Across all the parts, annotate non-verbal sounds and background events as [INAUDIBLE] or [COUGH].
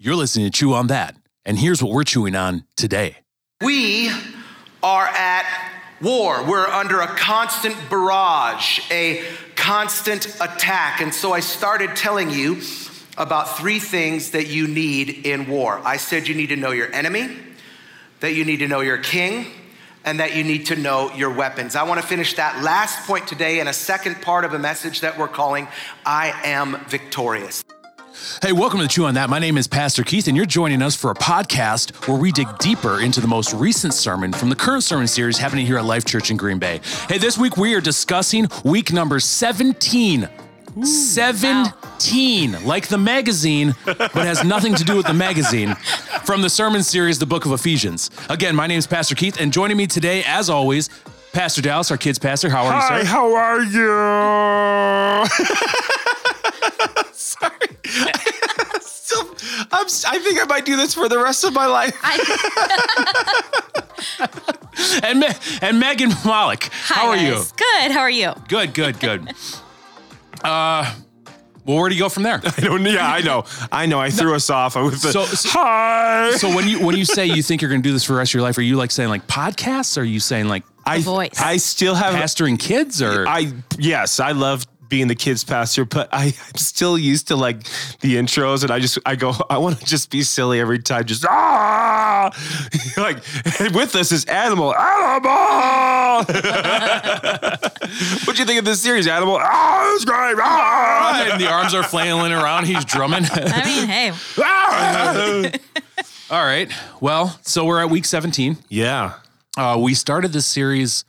You're listening to Chew on That, and here's what we're chewing on today. We are at war. We're under a constant barrage, a constant attack. And so I started telling you about three things that you need in war. I said you need to know your enemy, that you need to know your king, and that you need to know your weapons. I want to finish that last point today in a second part of a message that we're calling I Am Victorious. Hey, welcome to the Chew on That. My name is Pastor Keith, and you're joining us for a podcast where we dig deeper into the most recent sermon from the current sermon series happening here at Life Church in Green Bay. Hey, this week we are discussing week number 17. 17, like the magazine, but has nothing to do with the magazine from the sermon series, The Book of Ephesians. Again, my name is Pastor Keith, and joining me today, as always, Pastor Dallas, our kids' pastor. How are Hi, you, sir? how are you? [LAUGHS] Sorry. [LAUGHS] Still, I'm, s- I think I might do this for the rest of my life. [LAUGHS] and, Me- and Megan Malik. Hi, How are you? Good. How are you? Good, good, good. Uh, well, where do you go from there? [LAUGHS] I don't. Yeah, I know. I know. I threw us off with the So- so- hi. So when you when you say you think you're going to do this for the rest of your life, are you like saying like podcasts? Or are you saying like I, voice. I still have. pastoring kids? Or I yes, I love being the kids pastor, but I, I'm still used to like the intros, and I just I go I want to just be silly every time, just ah, [LAUGHS] like with us is animal animal. [LAUGHS] what do you think of this series, animal? Ah, it's great. Ah. and the arms are flailing around. He's drumming. [LAUGHS] I mean, hey, Ah. All right. Well, so we're at week 17. yeah, Uh, we started this series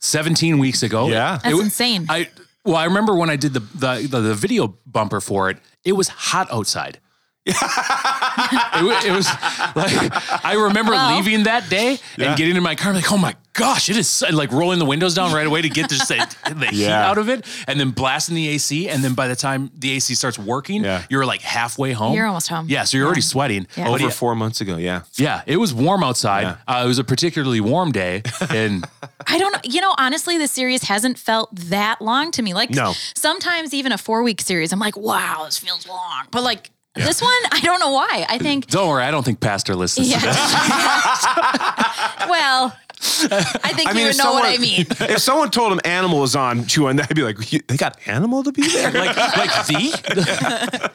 17 weeks ago. Yeah. that's wa- insane. I well, I remember when I did the the, the, the video bumper for it. It was hot outside. [LAUGHS] [LAUGHS] it, it was like I remember Well- leaving that day Yeah. and getting in my car. I'm like, oh my gosh, it is so-" like rolling the windows down right away to get just the, [LAUGHS] the heat out of it, and then blasting the AC. And then by the time the AC starts working, Yeah. you're like halfway home. You're almost home. Yeah, so you're already sweating. Yeah. Over yeah, four months ago. Yeah, yeah, it was warm outside. Yeah. Uh, it was a particularly warm day, [LAUGHS] and I don't. You know, honestly, the series hasn't felt that long to me. Like No. sometimes even a four week series, I'm like, wow, this feels long. But like this one, I don't know why. I think, don't worry, I don't think Pastor listens. yeah. to this. [LAUGHS] well, I think you would know what I mean. [LAUGHS] if someone told him animal was on chewing, I'd be like, they got animal to be there. like like the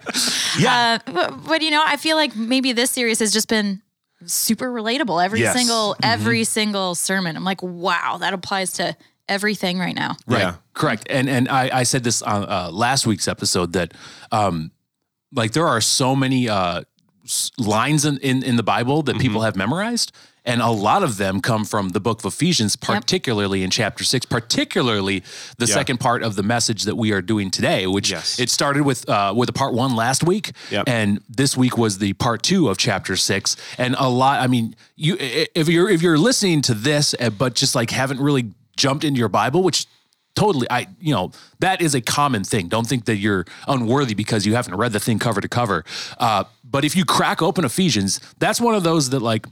[LAUGHS] Uh, but, but you know, I feel like maybe this series has just been super relatable. Every Yes. single, every single sermon. I'm like, wow, that applies to everything right now. Right. Yeah. Correct. And and I, I said this on uh, last week's episode that um like there are so many uh lines in, in, in the Bible that people have memorized. And a lot of them come from the book of Ephesians, particularly in chapter six, particularly the Yeah. second part of the message that we are doing today, which Yes. it started with uh, with a part one last week, Yep. and this week was the part two of chapter six. And a lot, I mean, you if you're if you're listening to this, uh, but just like haven't really jumped into your Bible, which totally i you know that is a common thing don't think that you're unworthy because you haven't read the thing cover to cover uh, but if you crack open ephesians that's one of those that like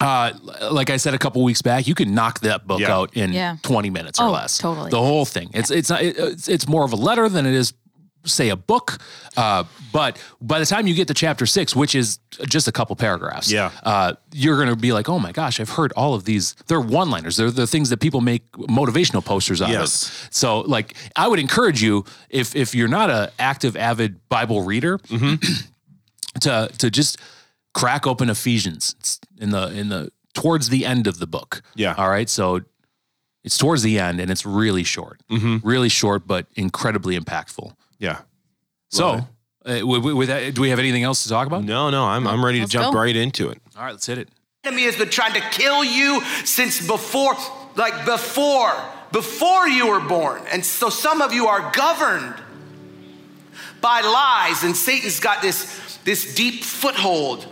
uh, like I said a couple weeks back, you can knock that book Yeah. out in Yeah. 20 minutes or Oh, less. totally. The whole thing. It's it's not, it's it's more of a letter than it is say a book. Uh, but by the time you get to chapter six, which is just a couple paragraphs, Yeah. uh, you're going to be like, oh my gosh, I've heard all of these. They're one liners. They're the things that people make motivational posters out Yes. of. So like, I would encourage you if if you're not a active avid Bible reader, [CLEARS THROAT] to to just crack open Ephesians It's in the in the towards the end of the book. Yeah. All right. So it's towards the end and it's really short, really short, but incredibly impactful. Yeah. So, uh, with, with that, do we have anything else to talk about? No, no, I'm I'm ready to Let's jump go. right into it. All right, let's hit it. enemy has been trying to kill you since before, like before, before you were born. And so some of you are governed by lies, and Satan's got this, this deep foothold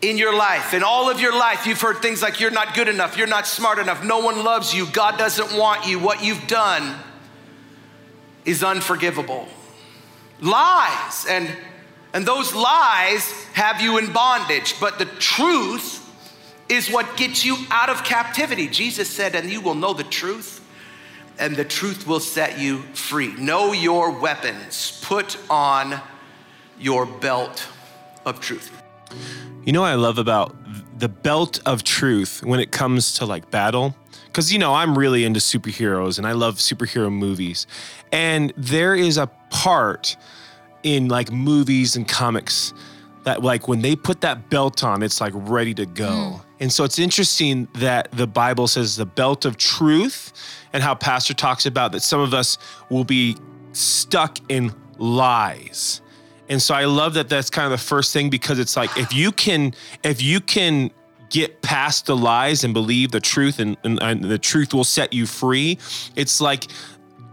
in your life. In all of your life, you've heard things like, You're not good enough, you're not smart enough, no one loves you, God doesn't want you, what you've done is unforgivable. Lies. And and those lies have you in bondage, but the truth is what gets you out of captivity. Jesus said, and you will know the truth, and the truth will set you free. Know your weapons, put on your belt of truth. You know what I love about the belt of truth when it comes to like battle? Because, you know, I'm really into superheroes and I love superhero movies. And there is a part in like movies and comics that, like, when they put that belt on, it's like ready to go. Hmm. And so it's interesting that the Bible says the belt of truth and how Pastor talks about that some of us will be stuck in lies. And so I love that that's kind of the first thing because it's like if you can if you can get past the lies and believe the truth and, and, and the truth will set you free, it's like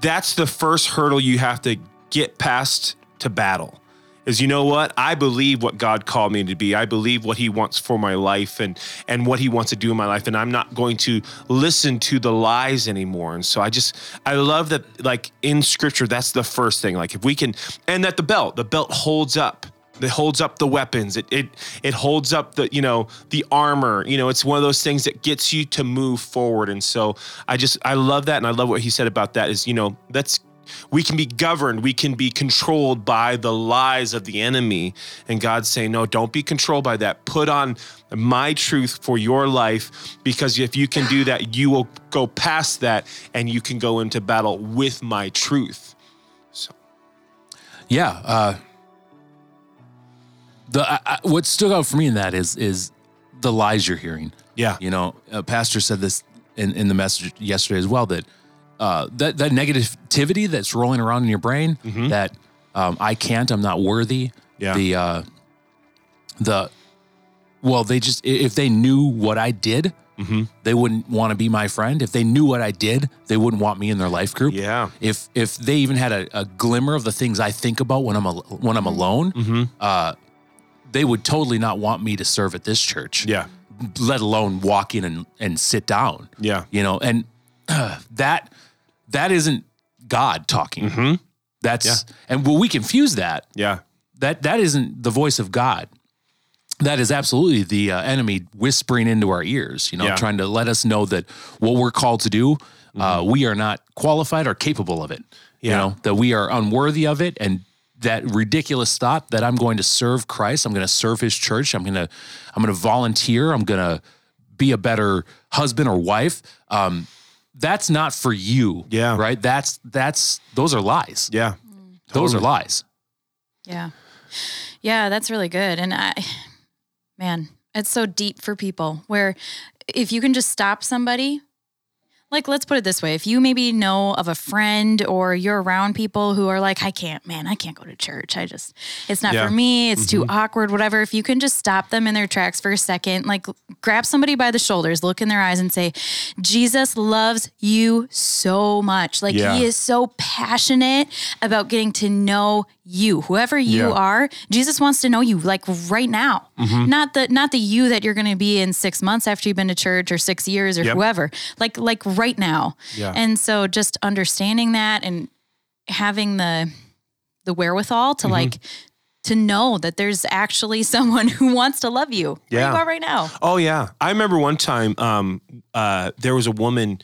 that's the first hurdle you have to get past to battle. Is you know what? I believe what God called me to be. I believe what he wants for my life and and what he wants to do in my life and I'm not going to listen to the lies anymore. And so I just I love that like in scripture that's the first thing. Like if we can and that the belt, the belt holds up it holds up the weapons. It it it holds up the you know the armor. You know, it's one of those things that gets you to move forward. And so I just I love that, and I love what he said about that. Is you know that's we can be governed, we can be controlled by the lies of the enemy. And God's saying, no, don't be controlled by that. Put on my truth for your life, because if you can do that, you will go past that, and you can go into battle with my truth. So Yeah. Uh, the I, I, what stood out for me in that is is the lies you're hearing. Yeah. You know, a pastor said this in, in the message yesterday as well that uh, that that negativity that's rolling around in your brain that um, I can't, I'm not worthy. Yeah. The uh, the well, they just if they knew what I did, they wouldn't want to be my friend. If they knew what I did, they wouldn't want me in their life group. Yeah. If if they even had a, a glimmer of the things I think about when I'm al- when I'm alone, uh, they would totally not want me to serve at this church. yeah, Let alone walk in and, and sit down. Yeah. You know, and uh, that that isn't God talking. That's Yeah. and well, we confuse that. yeah, That that isn't the voice of God. That is absolutely the uh, enemy whispering into our ears. You know, Yeah. trying to let us know that what we're called to do, uh, we are not qualified or capable of it. You Yeah. know that we are unworthy of it, and that ridiculous thought that I'm going to serve Christ, I'm going to serve His church, I'm going to, I'm going to volunteer, I'm going to be a better husband or wife. Um, that's not for you. Yeah. Right. That's that's those are lies. yeah. Those are lies. Yeah. Yeah, that's really good. And I, man, it's so deep for people where if you can just stop somebody, like let's put it this way if you maybe know of a friend or you're around people who are like i can't man i can't go to church i just it's not Yeah. for me it's too awkward whatever if you can just stop them in their tracks for a second like grab somebody by the shoulders look in their eyes and say jesus loves you so much like Yeah. he is so passionate about getting to know you whoever you Yeah. are jesus wants to know you like right now Mm-hmm. not the not the you that you're going to be in six months after you've been to church or six years or Yep. whoever like like right now Yeah. and so just understanding that and having the the wherewithal Mm-hmm. to like to know that there's actually [LAUGHS] someone who wants to love you where Yeah. you are right now Oh yeah, I remember one time um, uh, there was a woman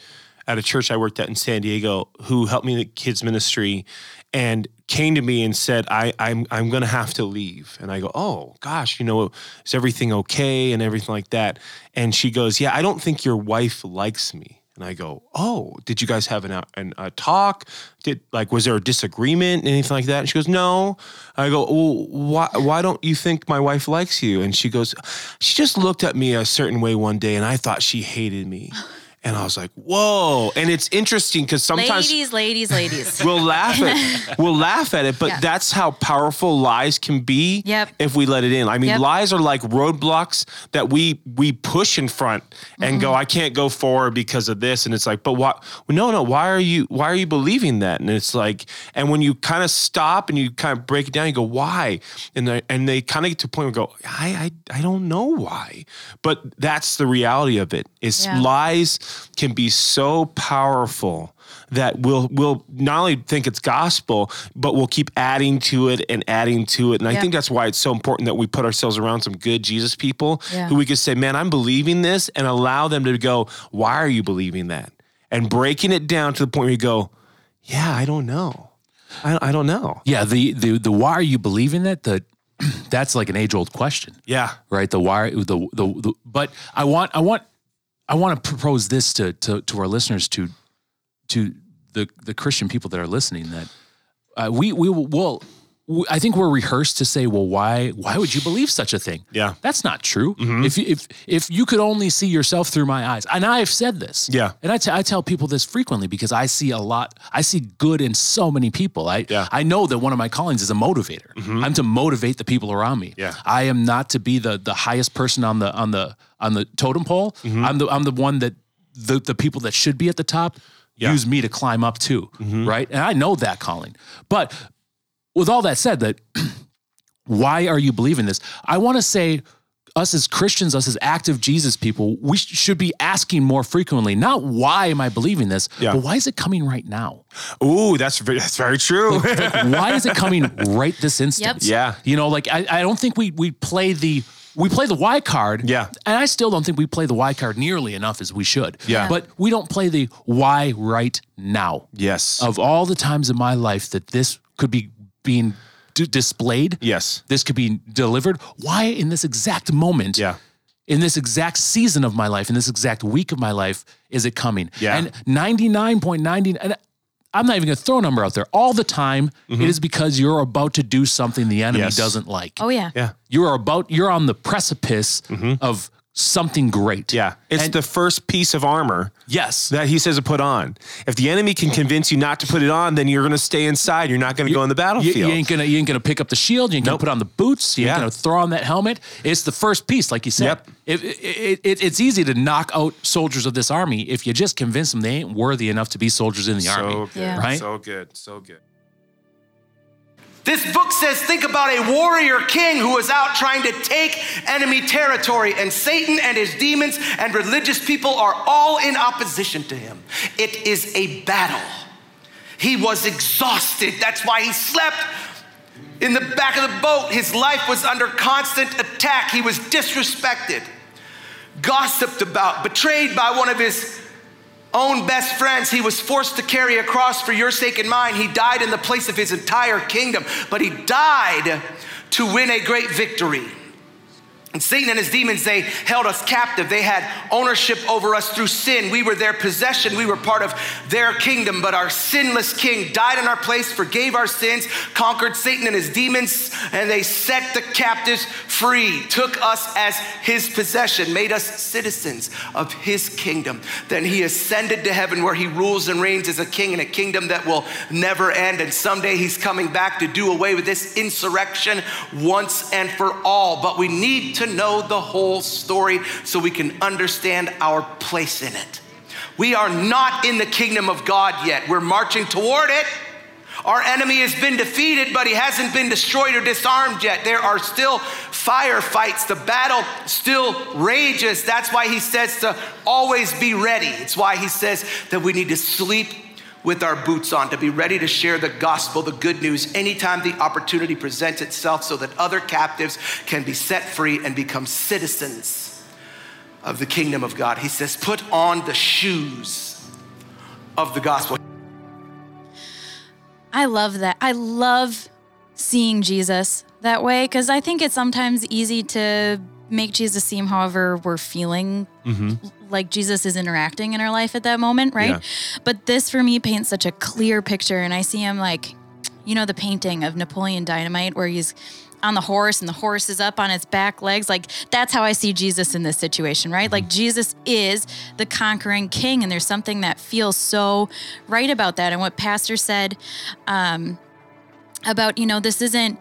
at a church I worked at in San Diego who helped me in the kids ministry and came to me and said, I, I'm I'm gonna have to leave. And I go, Oh gosh, you know, is everything okay and everything like that? And she goes, Yeah, I don't think your wife likes me. And I go, Oh, did you guys have an, uh, an a talk? Did like was there a disagreement, anything like that? And she goes, No. I go, Well, why why don't you think my wife likes you? And she goes, She just looked at me a certain way one day, and I thought she hated me. [LAUGHS] And I was like, Whoa! And it's interesting because sometimes ladies ladies ladies [LAUGHS] we'll laugh at [LAUGHS] we'll laugh at it, but Yeah. that's how powerful lies can be Yep. if we let it in. I mean, Yep. lies are like roadblocks that we we push in front and Mm-hmm. go, I can't go forward because of this. And it's like, but what no, no, why are you why are you believing that? And it's like, and when you kind of stop and you kind of break it down, you go, why? And they and they kind of get to a point where go, I I, I don't know why. But that's the reality of it. Is Yeah. lies can be so powerful that we'll we'll not only think it's gospel, but we'll keep adding to it and adding to it. And I think that's why it's so important that we put ourselves around some good Jesus people Yeah. who we could say, "Man, I'm believing this," and allow them to go, "Why are you believing that?" And breaking it down to the point where you go, "Yeah, I don't know. I, I don't know." Yeah, the the the why are you believing that? The [CLEARS THROAT] that's like an age old question, Yeah. right? The why the, the the but I want I want I want to propose this to to to our listeners to to the the Christian people that are listening that uh, we we will I think we're rehearsed to say well why why would you believe such a thing Yeah. that's not true mm-hmm. if you- if if you could only see yourself through my eyes and I've said this Yeah. and I te- I tell people this frequently because I see a lot I see good in so many people I Yeah. I know that one of my callings is a motivator mm-hmm. I'm to motivate the people around me Yeah. I am not to be the the highest person on the on the on the totem pole mm-hmm. I'm the I'm the one that the the people that should be at the top Yeah. use me to climb up too, right? And I know that calling. But with all that said, that [CLEARS THROAT] why are you believing this? I want to say us as Christians, us as active Jesus people, we sh- should be asking more frequently, not why am I believing this, Yeah. but why is it coming right now? Ooh, that's very, that's very true. [LAUGHS] why is it coming right this instant? Yep. Yeah. You know, like I, I don't think we we play the we play the Y card. Yeah. And I still don't think we play the Y card nearly enough as we should. Yeah. But we don't play the why right now. yes. Of all the times in my life that this could be being d- displayed, yes. this could be delivered, why in this exact moment? Yeah. In this exact season of my life, in this exact week of my life, is it coming? Yeah. And 99.90, and I'm not even gonna throw a number out there. All the time, it is because you're about to do something the enemy Mm-hmm. Yes. doesn't like. Oh yeah. Yeah. You are about, you're on the precipice of something great. Yeah. It's And- the first piece of armor Yes. that he says to put on. If the enemy can convince you not to put it on, then you're going to stay inside. You're not going to go in the You, battlefield. you ain't gonna you ain't gonna pick up the shield. You ain't gonna put on the boots. You ain't Yeah. gonna throw on that helmet. It's the first piece, like you said. Yep. It, it, it, it's easy to knock out soldiers of this army if you just convince them they ain't worthy enough to be soldiers in the army. good. Yeah. Right? So good. So good. This book says think about a warrior king who was out trying to take enemy territory, and Satan and his demons and religious people are all in opposition to him. It is a battle. He was exhausted. That's why he slept in the back of the boat. His life was under constant attack. He was disrespected, gossiped about, betrayed by one of his own best friends he was forced to carry a cross for your sake and mine. He died in the place of his entire kingdom, but he died to win a great victory. And Satan and his demons, they held us captive. They had ownership over us through sin. We were their possession. We were part of their kingdom. But our sinless king died in our place, forgave our sins, conquered Satan and his demons, and they set the captives free, took us as his possession, made us citizens of his kingdom. Then he ascended to heaven where he rules and reigns as a king in a kingdom that will never end. And someday he's coming back to do away with this insurrection once and for all. But we need to know the whole story so we can understand our place in it. We are not in the kingdom of God yet. We're marching toward it. Our enemy has been defeated, but he hasn't been destroyed or disarmed yet. There are still firefights. The battle still rages. That's why he says to always be ready. It's why he says that we need to sleep with our boots on, to be ready to share the gospel, the good news, anytime the opportunity presents itself so that other captives can be set free and become citizens of the kingdom of God. He says, put on the shoes of the gospel. I love that. I love seeing Jesus that way because I think it's sometimes easy to make Jesus seem however we're feeling mm-hmm. Like Jesus is interacting in our life at that moment, right? Yeah. But this for me paints such a clear picture. And I see him like, you know, the painting of Napoleon Dynamite where he's on the horse and the horse is up on its back legs. Like that's how I see Jesus in this situation, right? Like Jesus is the conquering king. And there's something that feels so right about that. And what Pastor said um, about, you know, this isn't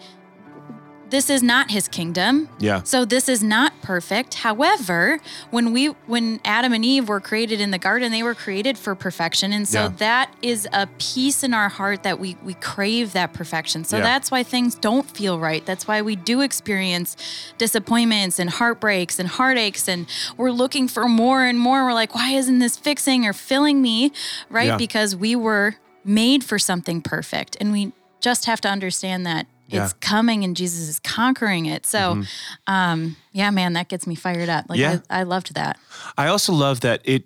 this is not his kingdom. Yeah. So this is not perfect. However, when we when Adam and Eve were created in the garden, they were created for perfection. And so Yeah. that is a peace in our heart that we we crave that perfection. So Yeah. that's why things don't feel right. That's why we do experience disappointments and heartbreaks and heartaches and we're looking for more and more. We're like, why isn't this fixing or filling me? Right? Yeah. Because we were made for something perfect. And we just have to understand that Yeah. Mm-hmm. coming and Jesus is conquering it. So, um, yeah, man, that gets me fired up. Like, Yeah. I, I loved that. I also love that it,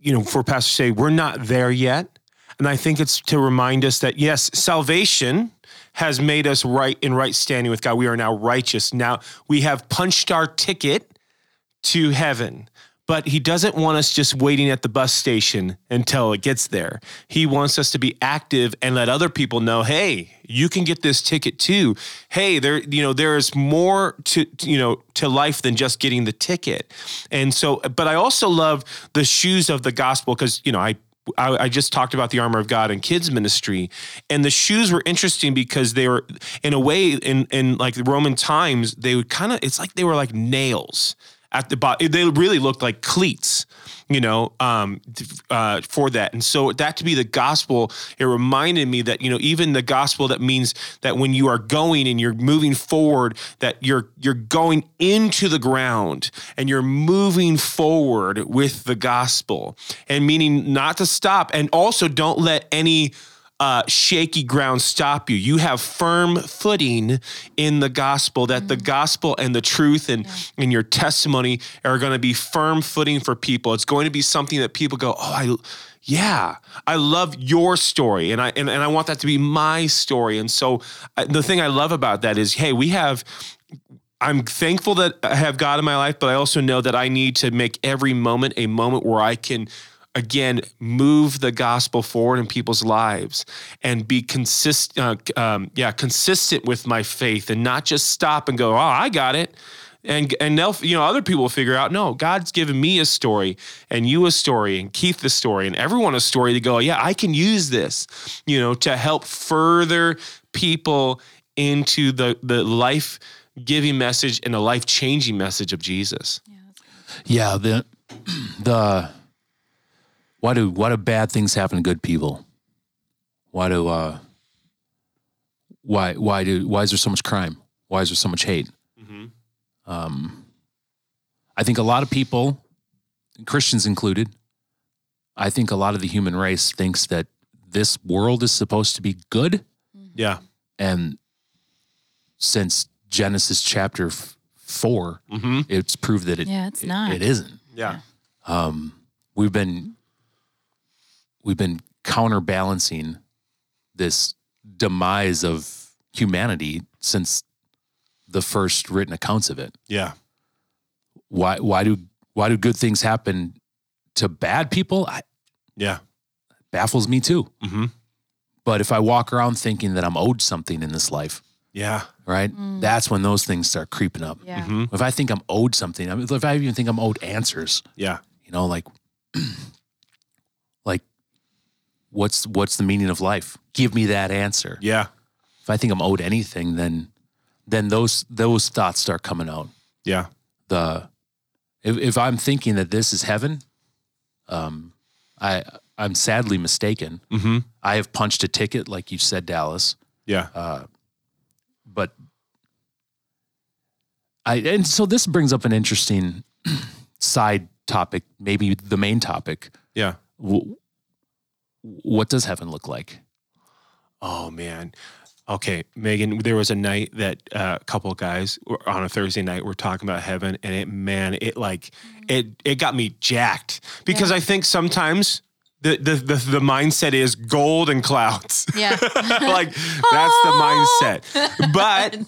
you know, for Pastor say, we're not there yet. And I think it's to remind us that yes, salvation has made us right in right standing with God. We are now righteous. Now we have punched our ticket to heaven. But he doesn't want us just waiting at the bus station until it gets there. He wants us to be active and let other people know, hey, you can get this ticket too. Hey, there, you know, there is more to, you know, to life than just getting the ticket. And so, but I also love the shoes of the gospel because, you know, I I, I, just talked about the armor of God and kids ministry, and the shoes were interesting because they were, in a way, in in like the Roman times, they would kind of. It's like they were like nails at the bottom. They really looked like cleats, you know, um, uh, for that. And so that to be the gospel, it reminded me that you know even the gospel that means that when you are going and you're moving forward, that you're you're going into the ground and you're moving forward with the gospel, and meaning not to stop, and also don't let any uh, shaky ground stop you. You have firm footing in the gospel, that mm-hmm. the gospel and the truth and, yeah. and your testimony are going to be firm footing for people. It's going to be something that people go, oh, I, yeah, I love your story. And I, and, and I want that to be my story. And so uh, the thing I love about that is, hey, we have, I'm thankful that I have God in my life, but I also know that I need to make every moment a moment where I can again move the gospel forward in people's lives and be consistent uh, um, yeah consistent with my faith and not just stop and go oh i got it. And and they'll you know other people will figure out no god's given me a story and you a story and keith a story and everyone a story to go yeah i can use this you know to help further people into the the life giving message and the life changing message of jesus. Yeah, yeah the [CLEARS THROAT] the why do why do bad things happen to good people? Why do uh why why do why is there so much crime? Why is there so much hate? Mm-hmm. Um, I think a lot of people, Christians included, I think a lot of the human race thinks that this world is supposed to be good. Yeah, and since Genesis chapter f- 4 mm-hmm. it's proved that it yeah it's not it, it isn't. Yeah, um, we've been we've been counterbalancing this demise of humanity since the first written accounts of it. Yeah. Why why do why do good things happen to bad people? I, yeah. Baffles me too. Mm-hmm. But if I walk around thinking that I'm owed something in this life, yeah, right, mm. that's when those things start creeping up. Yeah. Mm-hmm. If I think I'm owed something, I mean, if I even think I'm owed answers, yeah, you know, like [CLEARS THROAT] what's what's the meaning of life? Give me that answer. Yeah. If I think I'm owed anything, then then those those thoughts start coming out. Yeah. The if, if I'm thinking that this is heaven, um, I I'm sadly mistaken. Mm-hmm. I have punched a ticket, like you said, Dallas. Yeah. Uh, but I and so this brings up an interesting [CLEARS THROAT] side topic, maybe the main topic. Yeah what does heaven look like? Oh man. Okay, Megan, there was a night that uh, a couple of guys on a Thursday night were talking about heaven and it man, it like it it got me jacked because yeah. I think sometimes the, the the the mindset is gold and clouds. Yeah. [LAUGHS] like that's the mindset. [LAUGHS] But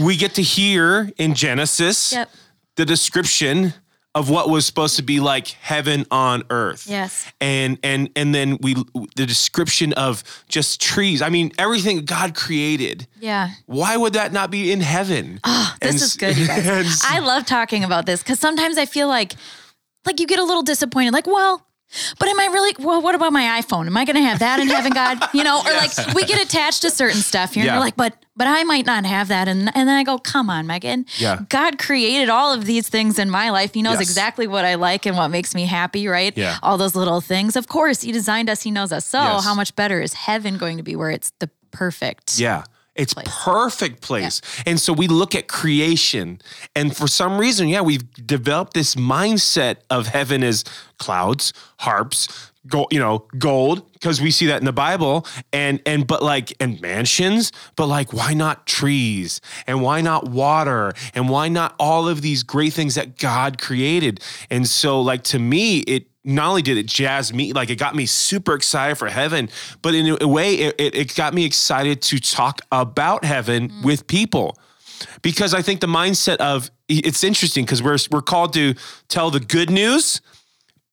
we get to hear in Genesis yep. the description of what was supposed to be like heaven on earth. Yes. And and and then we the description of just trees. I mean, everything God created. Yeah. Why would that not be in heaven? Oh, this and, is good, you guys. [LAUGHS] I love talking about this because sometimes I feel like like you get a little disappointed, like, well, but am I really? Well, what about my iPhone? Am I going to have that in heaven, God? [LAUGHS] You know, or yes. like we get attached to certain stuff. You're, yeah. you're like, but but I might not have that, and and then I go, come on, Megan. Yeah. God created all of these things in my life. He knows yes. exactly what I like and what makes me happy, right? Yeah. All those little things. Of course, He designed us. He knows us. So yes. how much better is heaven going to be, where it's the perfect? Yeah. It's place. perfect place. Yeah. And so we look at creation and for some reason, yeah, we've developed this mindset of heaven as clouds, harps, gold, you know, gold because we see that in the Bible and and but like and mansions, but like why not trees and why not water and why not all of these great things that God created? And so like to me it not only did it jazz me, like it got me super excited for heaven, but in a way, it, it, it got me excited to talk about heaven mm. with people. Because I think the mindset of it's interesting because we're we're called to tell the good news,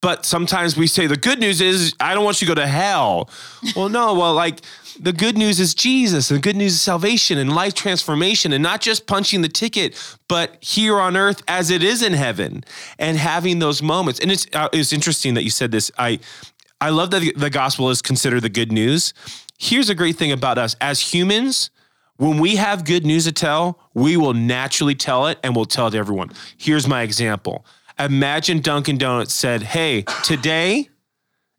but sometimes we say the good news is I don't want you to go to hell. well, no, well, like the good news is Jesus, and the good news is salvation and life transformation, and not just punching the ticket, but here on earth as it is in heaven, and having those moments. And it's uh, it's interesting that you said this. I I love that the, gospel is considered the good news. Here's a great thing about us as humans. When we have good news to tell, we will naturally tell it and we'll tell it to everyone. Here's my example. Imagine Dunkin' Donuts said, "Hey, today,"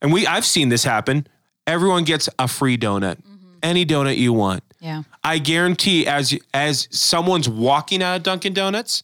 and we I've seen this happen. Everyone gets a free donut, any donut you want. Yeah. I guarantee, as as someone's walking out of Dunkin' Donuts,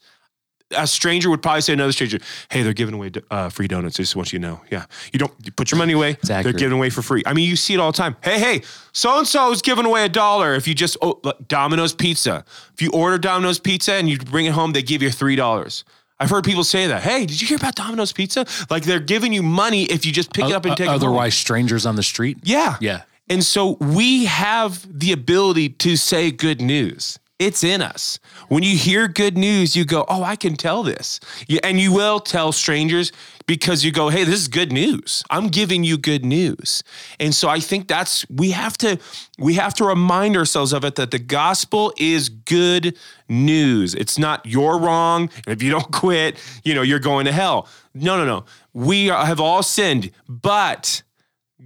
a stranger would probably say to another stranger, "Hey, they're giving away uh, free donuts. I just want you to know. Yeah, you don't you put your money away. They're giving away for free. I mean, you see it all the time. Hey, hey, so and so is giving away a dollar if you just oh, like Domino's Pizza. If you order Domino's Pizza and you bring it home, they give you three dollars." I've heard people say that. Hey, did you hear about Domino's Pizza? Like they're giving you money if you just pick it up and take it home. Otherwise, strangers on the street. Yeah. Yeah. And so we have the ability to say good news. It's in us. When you hear good news, you go, Oh, I can tell this. And you will tell strangers because you go, Hey, this is good news. I'm giving you good news. And so I think that's we have to we have to remind ourselves of it that the gospel is good news. It's not you're wrong. And if you don't [LAUGHS] quit, you know, you're going to hell. No, no, no. We have all sinned, but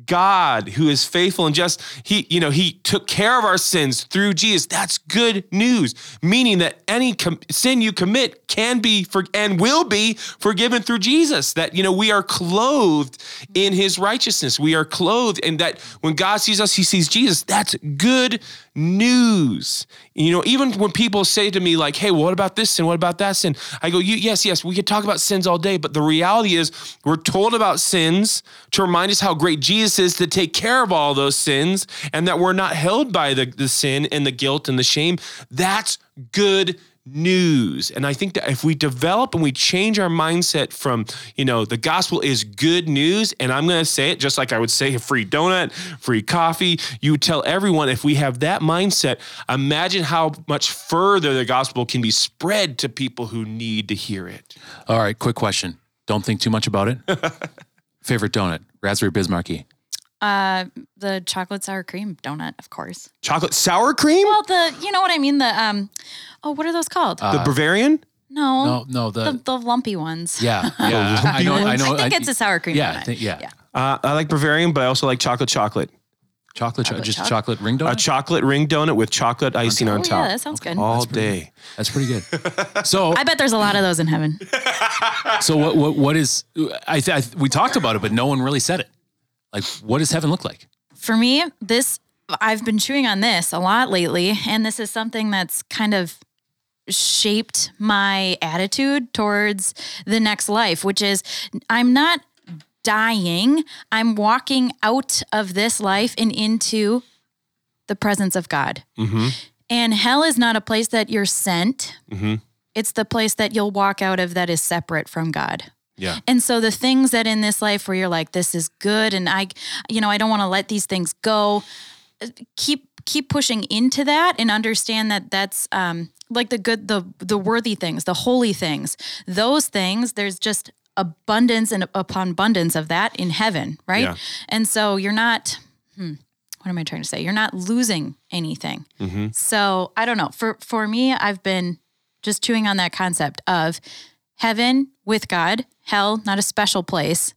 God who is faithful and just he you know he took care of our sins through Jesus. That's good news meaning that any com- sin you commit can be for and will be forgiven through Jesus that you know we are clothed in his righteousness. We are clothed and that when God sees us he sees Jesus. That's good news you know even when people say to me like hey what about this sin what about that sin I go yes yes we could talk about sins all day but the reality is we're told about sins to remind us how great Jesus is to take care of all those sins and that we're not held by the, the sin and the guilt and the shame. That's good news. And I think that if we develop and we change our mindset from, you know, the gospel is good news, and I'm going to say it just like I would say a free donut, free coffee, you tell everyone if we have that mindset, imagine how much further the gospel can be spread to people who need to hear it. All right. Quick question. Don't think too much about it. [LAUGHS] Favorite donut? Raspberry Bismarcky. Uh, the chocolate sour cream donut, of course. Chocolate sour cream? Well, the you know what I mean. The um, oh, what are those called? the Bavarian? no, No, no. The, the the lumpy ones. yeah, [LAUGHS] yeah. I know. I know. I think it's a sour cream. Yeah, I donut. think- yeah. Uh, I like Bavarian, but I also like chocolate chocolate. chocolate, cho- just a chocolate. chocolate ring donut. A chocolate ring donut with chocolate icing on Oh, top. yeah, that sounds good. All day. That's pretty good. [LAUGHS] So, I bet there's a lot of those in heaven. so what? What? What is? I, th- I we talked about it, but no one really said it. Like, what does heaven look like? For me, this I've been chewing on this a lot lately, and this is something that's kind of shaped my attitude towards the next life, which is I'm not dying. I'm walking out of this life and into the presence of God. Mm-hmm. And hell is not a place that you're sent. Mm-hmm. It's the place that you'll walk out of that is separate from God. Yeah. And so the things that in this life where you're like, this is good, and I, you know, I don't want to let these things go. Keep keep pushing into that and understand that that's um, like the good, the the worthy things, the holy things. Those things, there's just abundance and upon abundance of that in heaven, right? Yeah. And so you're not. Hmm, what am I trying to say? You're not losing anything. Mm-hmm. So I don't know. For for me, I've been just chewing on that concept of heaven with God, hell not a special place,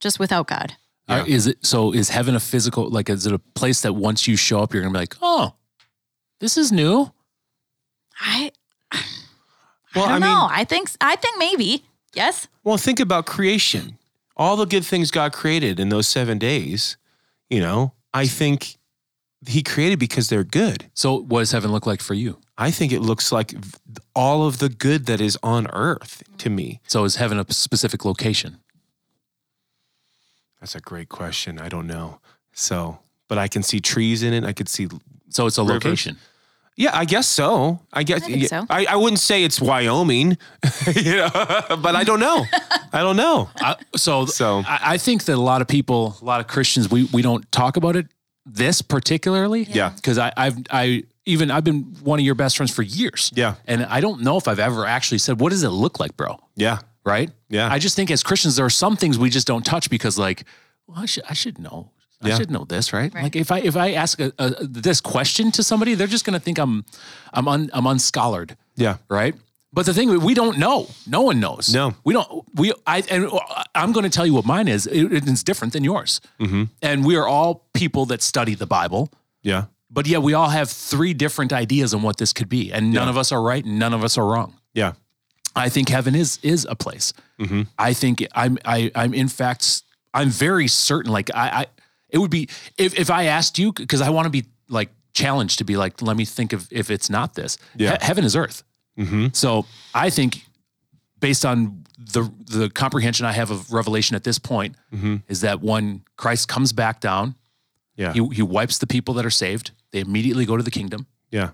just without God. Uh, is it so? Is heaven a physical? Like, is it a place that once you show up, you're gonna be like, oh, this is new. I [SIGHS] Well, I I don't mean, know. I think I think maybe yes. well, think about creation. All the good things God created in those seven days, you know, I think He created because they're good. So, what does heaven look like for you? I think it looks like all of the good that is on earth to me. So, is heaven a specific location? That's a great question. I don't know. So, but I can see trees in it. I could see So, it's a Rivers? location. Yeah, I guess so. I guess I think so. I, I wouldn't say it's Wyoming, [LAUGHS] you know, [LAUGHS] but I don't know. I don't know. [LAUGHS] I, so So- I, I think that a lot of people, a lot of Christians, we we don't talk about it. This particularly, Yeah. because I I've I even I've been one of your best friends for years. Yeah. and I don't know if I've ever actually said, "What does it look like, bro?" Yeah. Right? Yeah. I just think as Christians, there are some things we just don't touch because, like, well, I should I should know. I should know this, right? Right. Like if I if I ask a, a, this question to somebody, they're just gonna think I'm I'm un, I'm unscholared Yeah. right? But the thing we don't know. No one knows. No. we don't. We I and I'm going to tell you what mine is. It- it's different than yours. Mm-hmm. And we are all people that study the Bible, Yeah. But yeah, we all have three different ideas on what this could be, and none Yeah. of us are right, and none of us are wrong. Yeah. I think heaven is is a place. Mm-hmm. I think I'm I I'm in fact I'm very certain. Like I, I it would be if if I asked you because I want to be like challenged to be like let me think of if it's not this. Yeah. He- heaven is earth. Mm-hmm. So I think based on the the comprehension I have of Revelation at this point Mm-hmm. is that when Christ comes back down, Yeah. he he wipes the people that are saved. They immediately go to the kingdom. Yeah.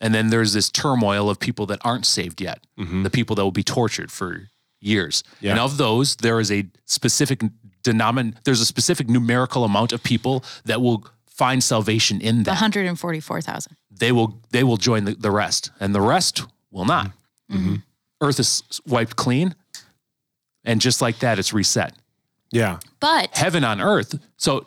And then there's this turmoil of people that aren't saved yet, the people that will be tortured for years. Mm-hmm. Yeah. And of those, there is a specific denomin there's a specific numerical amount of people that will find salvation in The that. 144,000. They will they will join the, the rest. And the rest will not. Mm-hmm. Earth is wiped clean. And just like that, it's reset. Yeah. But Heaven on earth. So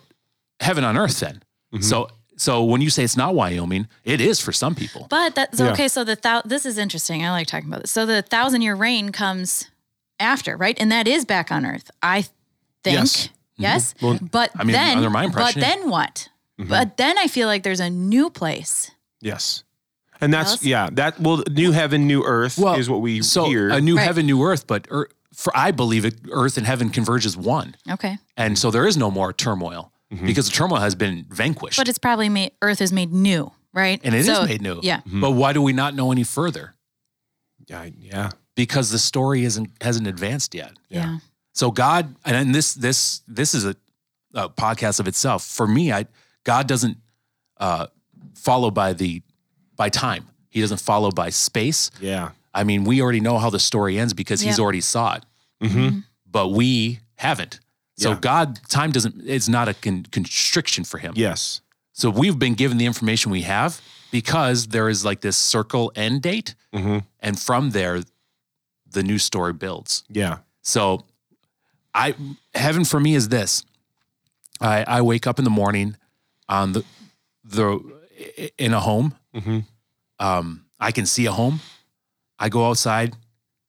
heaven on earth then. Mm-hmm. So so when you say it's not Wyoming, it is for some people. but that's Yeah. okay. So the thou- this is interesting. I like talking about this. So the thousand year reign comes after, right? And that is back on Earth. I think. Yes. Yes. Mm-hmm. Well, but I mean, then, under my but impression, yeah. then what? Mm-hmm. But then I feel like there's a new place. Yes. And that's Alice? yeah. That well, new heaven, new earth well, is what we so hear. a new Right. heaven, new earth. But ear for I believe it, earth and heaven converge as one, Okay. and so there is no more turmoil Mm-hmm. because the turmoil has been vanquished, But it's probably made, Earth is made new, right? and it is So- made new. Yeah. But why do we not know any further? yeah. Yeah. Because the story isn't hasn't advanced yet. Yeah. So God, and this this this is a, a podcast of itself. For me, I God doesn't uh, follow by the by time. He doesn't follow by space. Yeah. I mean, we already know how the story ends because he's already saw it, Mm-hmm. but we haven't. So Yeah. God, time doesn't. It's not a con- constriction for him. Yes. So we've been given the information we have because there is like this circle end date, Mm-hmm. and from there, the new story builds. Yeah. So, I heaven for me is this. I I wake up in the morning on the the in a home. Mhm. Um, I can see a home. I go outside.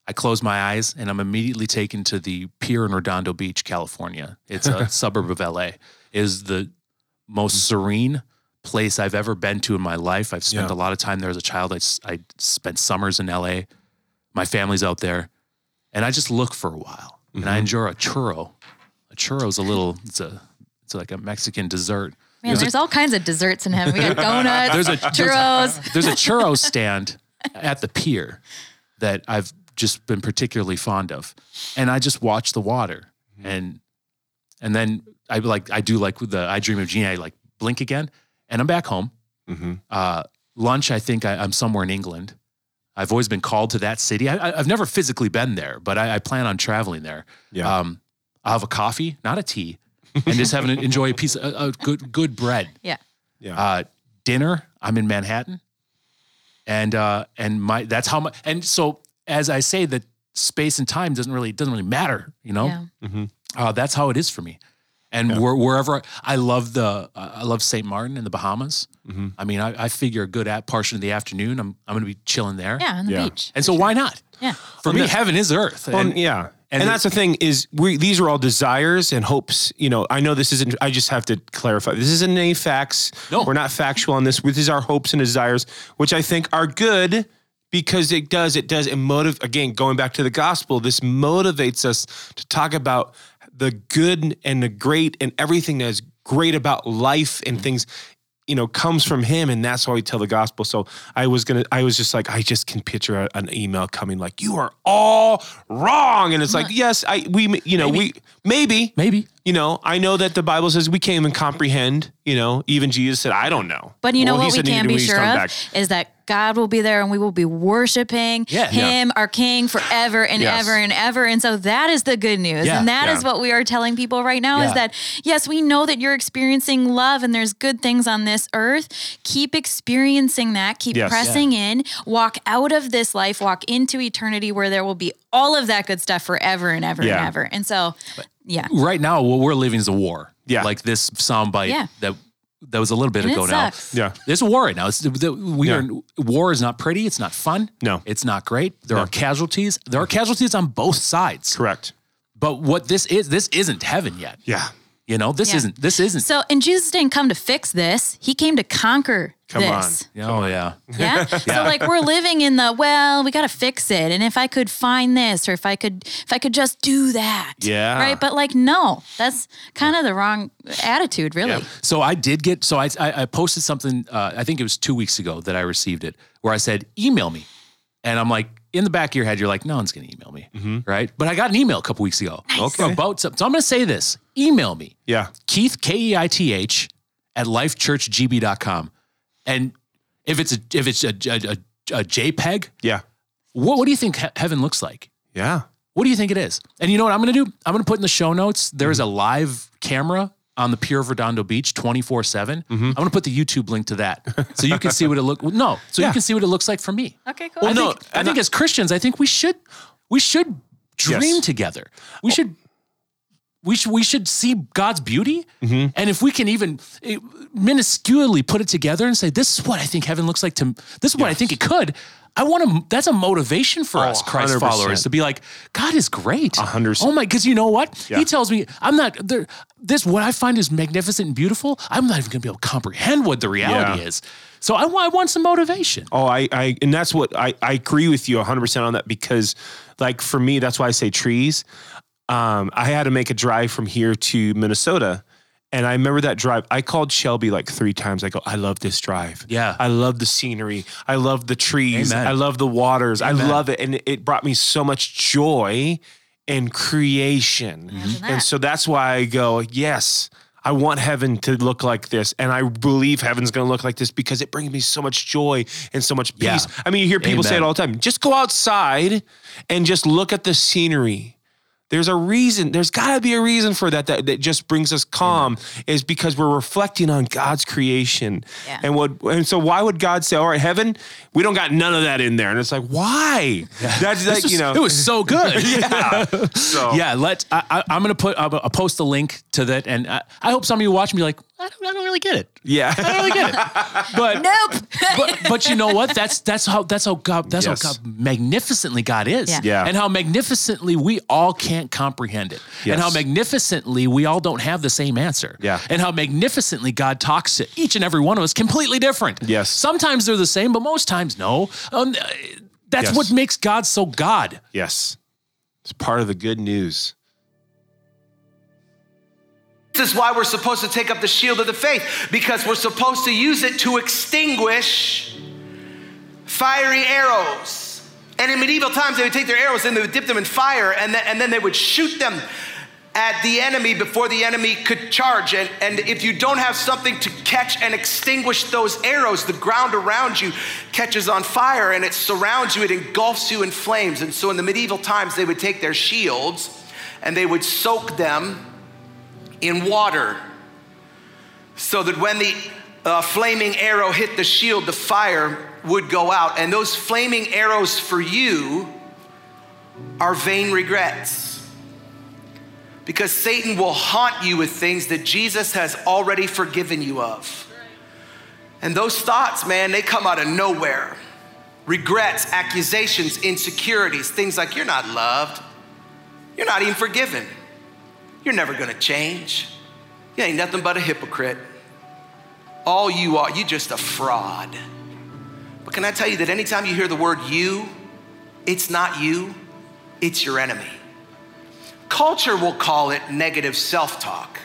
I close my eyes and I'm immediately taken to the pier in Redondo Beach, California. It's a [LAUGHS] suburb of LA. It is the most mm. serene place I've ever been to in my life. I've spent Yeah. a lot of time there as a child. I, I spent summers in LA. My family's out there. And I just look for a while. And I mm-hmm. enjoy a churro. A churro is a little, it's a, it's like a Mexican dessert. Man, there's, all kinds of desserts in heaven. We got [LAUGHS] donuts, There's a- churros. There's a churro [LAUGHS] stand at the pier that I've just been particularly fond of, and I just watch the water, and and then I like I do like with the I Dream of Jeannie. I like blink again, and I'm back home. Mm-hmm. Uh, lunch, I think I, I'm somewhere in England. I've always been called to that city. I, I- I've never physically been there, but I, I plan on traveling there. Yeah. Um, I'll have a coffee, not a tea, and just have an enjoy a piece of a, a good good bread Yeah. Yeah. uh, dinner. I'm in Manhattan, and uh, and my that's how my And so as I say, that space and time doesn't really doesn't really matter. You know, Yeah. uh, that's how it is for me. And where, wherever I love the uh, I love St. Martin in the Bahamas. Mm-hmm. I mean, I, I figure a good at portion of the afternoon, I'm I'm going to be chilling there. Yeah, on the Yeah. beach. And so why not? Yeah. For me, heaven is earth. Well, And- yeah. and And, that's the thing is we these are all desires and hopes. You know, I know this isn't I just have to clarify. This isn't any facts. No. We're not factual on this. This is our hopes and desires, which I think are good because it does, it does it motive again, going back to the gospel, this motivates us to talk about the good and the great and everything that is great about life and things you know comes from him and that's why we tell the gospel. So i was gonna i was just like i just can picture a, an email coming like you are all wrong. And it's like yes i we you know we maybe. Maybe you know, I know that the Bible says we can't even comprehend. You know, even Jesus said, "I don't know." But you know Well, what we can be sure of back. is that God will be there and we will be worshiping Yeah. Him, our King, forever and Yes. ever and ever. And so that is the good news. Yeah. and that is Yeah. what we are telling people right now Yeah. is that, yes, we know that you're experiencing love and there's good things on this earth. Keep experiencing that. Keep Yes. pressing in. Walk out of this life, walk into eternity where there will be all of that good stuff forever and ever Yeah. and ever. And so, yeah. right now what we're living is a war. Yeah. Like this soundbite Yeah. that that was a little bit And it ago now. sucks. Yeah. There's a war right now. It's the, the- we Yeah. are war is not pretty. It's not fun. No. it's not great. There No. are casualties. There are casualties on both sides. Correct. But what this is, this isn't heaven yet. Yeah. You know, this Yeah. isn't. This isn't. So, and Jesus didn't come to fix this. He came to conquer Come this. oh yeah. [LAUGHS] Yeah. So like we're living in the well, we got to fix it. And if I could find this or if I could if I could just do that. Yeah. Right? But like no, that's kind of the wrong attitude, really. So I did get. So I I, I posted something. Uh, I think it was two weeks ago that I received it, where I said, "Email me," and I'm like, in the back of your head, you're like, "No one's going to email me," right? But I got an email a couple weeks ago. Okay. About something. So I'm going to say this: email me. Yeah. Keith K E I T H at lifechurchgb.com. And if it's a if it's a, a, a, a JPEG, Yeah. what, what do you think he- heaven looks like? Yeah. What do you think it is? And you know what I'm going to do? I'm going to put in the show notes. There is mm-hmm. a live camera on the Pier of Redondo Beach 24 7. Mm-hmm. I'm going to put the YouTube link to that so you can see what it look. [LAUGHS] No, so Yeah. you can see what it looks like for me. Okay, cool. I no, think, I and think I- as Christians, I think we should we should dream Yes. together. We should we should we should see God's beauty, Mm-hmm. and if we can even eh, minusculely put it together and say, "This is what I think heaven looks like to this is what I think it could." I want to. That's a motivation for Oh, us, Christ 100%. followers, to be like, God is great. hundred Oh my, because you know what? Yeah. He tells me I'm not there. This what I find is magnificent and beautiful. I'm not even going to be able to comprehend what the reality Yeah. is. So I want. I want some motivation. Oh, I, I, and that's what I, I agree with you 100% on that because, like, for me, that's why I say trees. Um, I had to make a drive from here to Minnesota. And I remember that drive. I called Shelby like three times. I go, I love this drive. Yeah. I love the scenery. I love the trees. Amen. I love the waters. I love it. And it brought me so much joy and creation. Imagine And so that's why I go, yes, I want heaven to look like this. And I believe heaven's going to look like this because it brings me so much joy and so much Yeah. peace. I mean, you hear people say it all the time. Just go outside and just look at the scenery. There's a reason. There's got to be a reason for that, that that just brings us calm. Is because we're reflecting on God's creation. Yeah. And what and so why would God say, "All right, heaven, we don't got none of that in there"? And it's like, why? That's like was- you know. it was so good. [LAUGHS] yeah. [LAUGHS] So yeah, let I, I, I'm gonna put I'll, I'll post a link to that, and I, I hope some of you watch me like, I don't, I don't really get it. yeah. I don't really get it. But Nope. but but you know what? That's that's how that's how God that's Yes. how God magnificently God is. Yeah. Yeah. And how magnificently we all can't comprehend it. Yes. And how magnificently we all don't have the same answer. Yeah. And how magnificently God talks to each and every one of us completely different. Yes. Sometimes they're the same, but most times no. Um, that's Yes. what makes God so God. yes. It's part of the good news. This is why we're supposed to take up the shield of the faith, because we're supposed to use it to extinguish fiery arrows. And in medieval times, they would take their arrows and they would dip them in fire, and then, and then they would shoot them at the enemy before the enemy could charge. And, and if you don't have something to catch and extinguish those arrows, the ground around you catches on fire and it surrounds you, it engulfs you in flames. And so in the medieval times, they would take their shields and they would soak them in water so that when the uh, flaming arrow hit the shield, the fire would go out. And those flaming arrows for you are vain regrets. Because Satan will haunt you with things that Jesus has already forgiven you of. And those thoughts, man, they come out of nowhere. Regrets, accusations, insecurities, things like you're not loved, you're not even forgiven. You're never gonna change. You ain't nothing but a hypocrite. All you are, you're just a fraud. But can I tell you that anytime you hear the word you, it's not you, it's your enemy. Culture will call it negative self talk.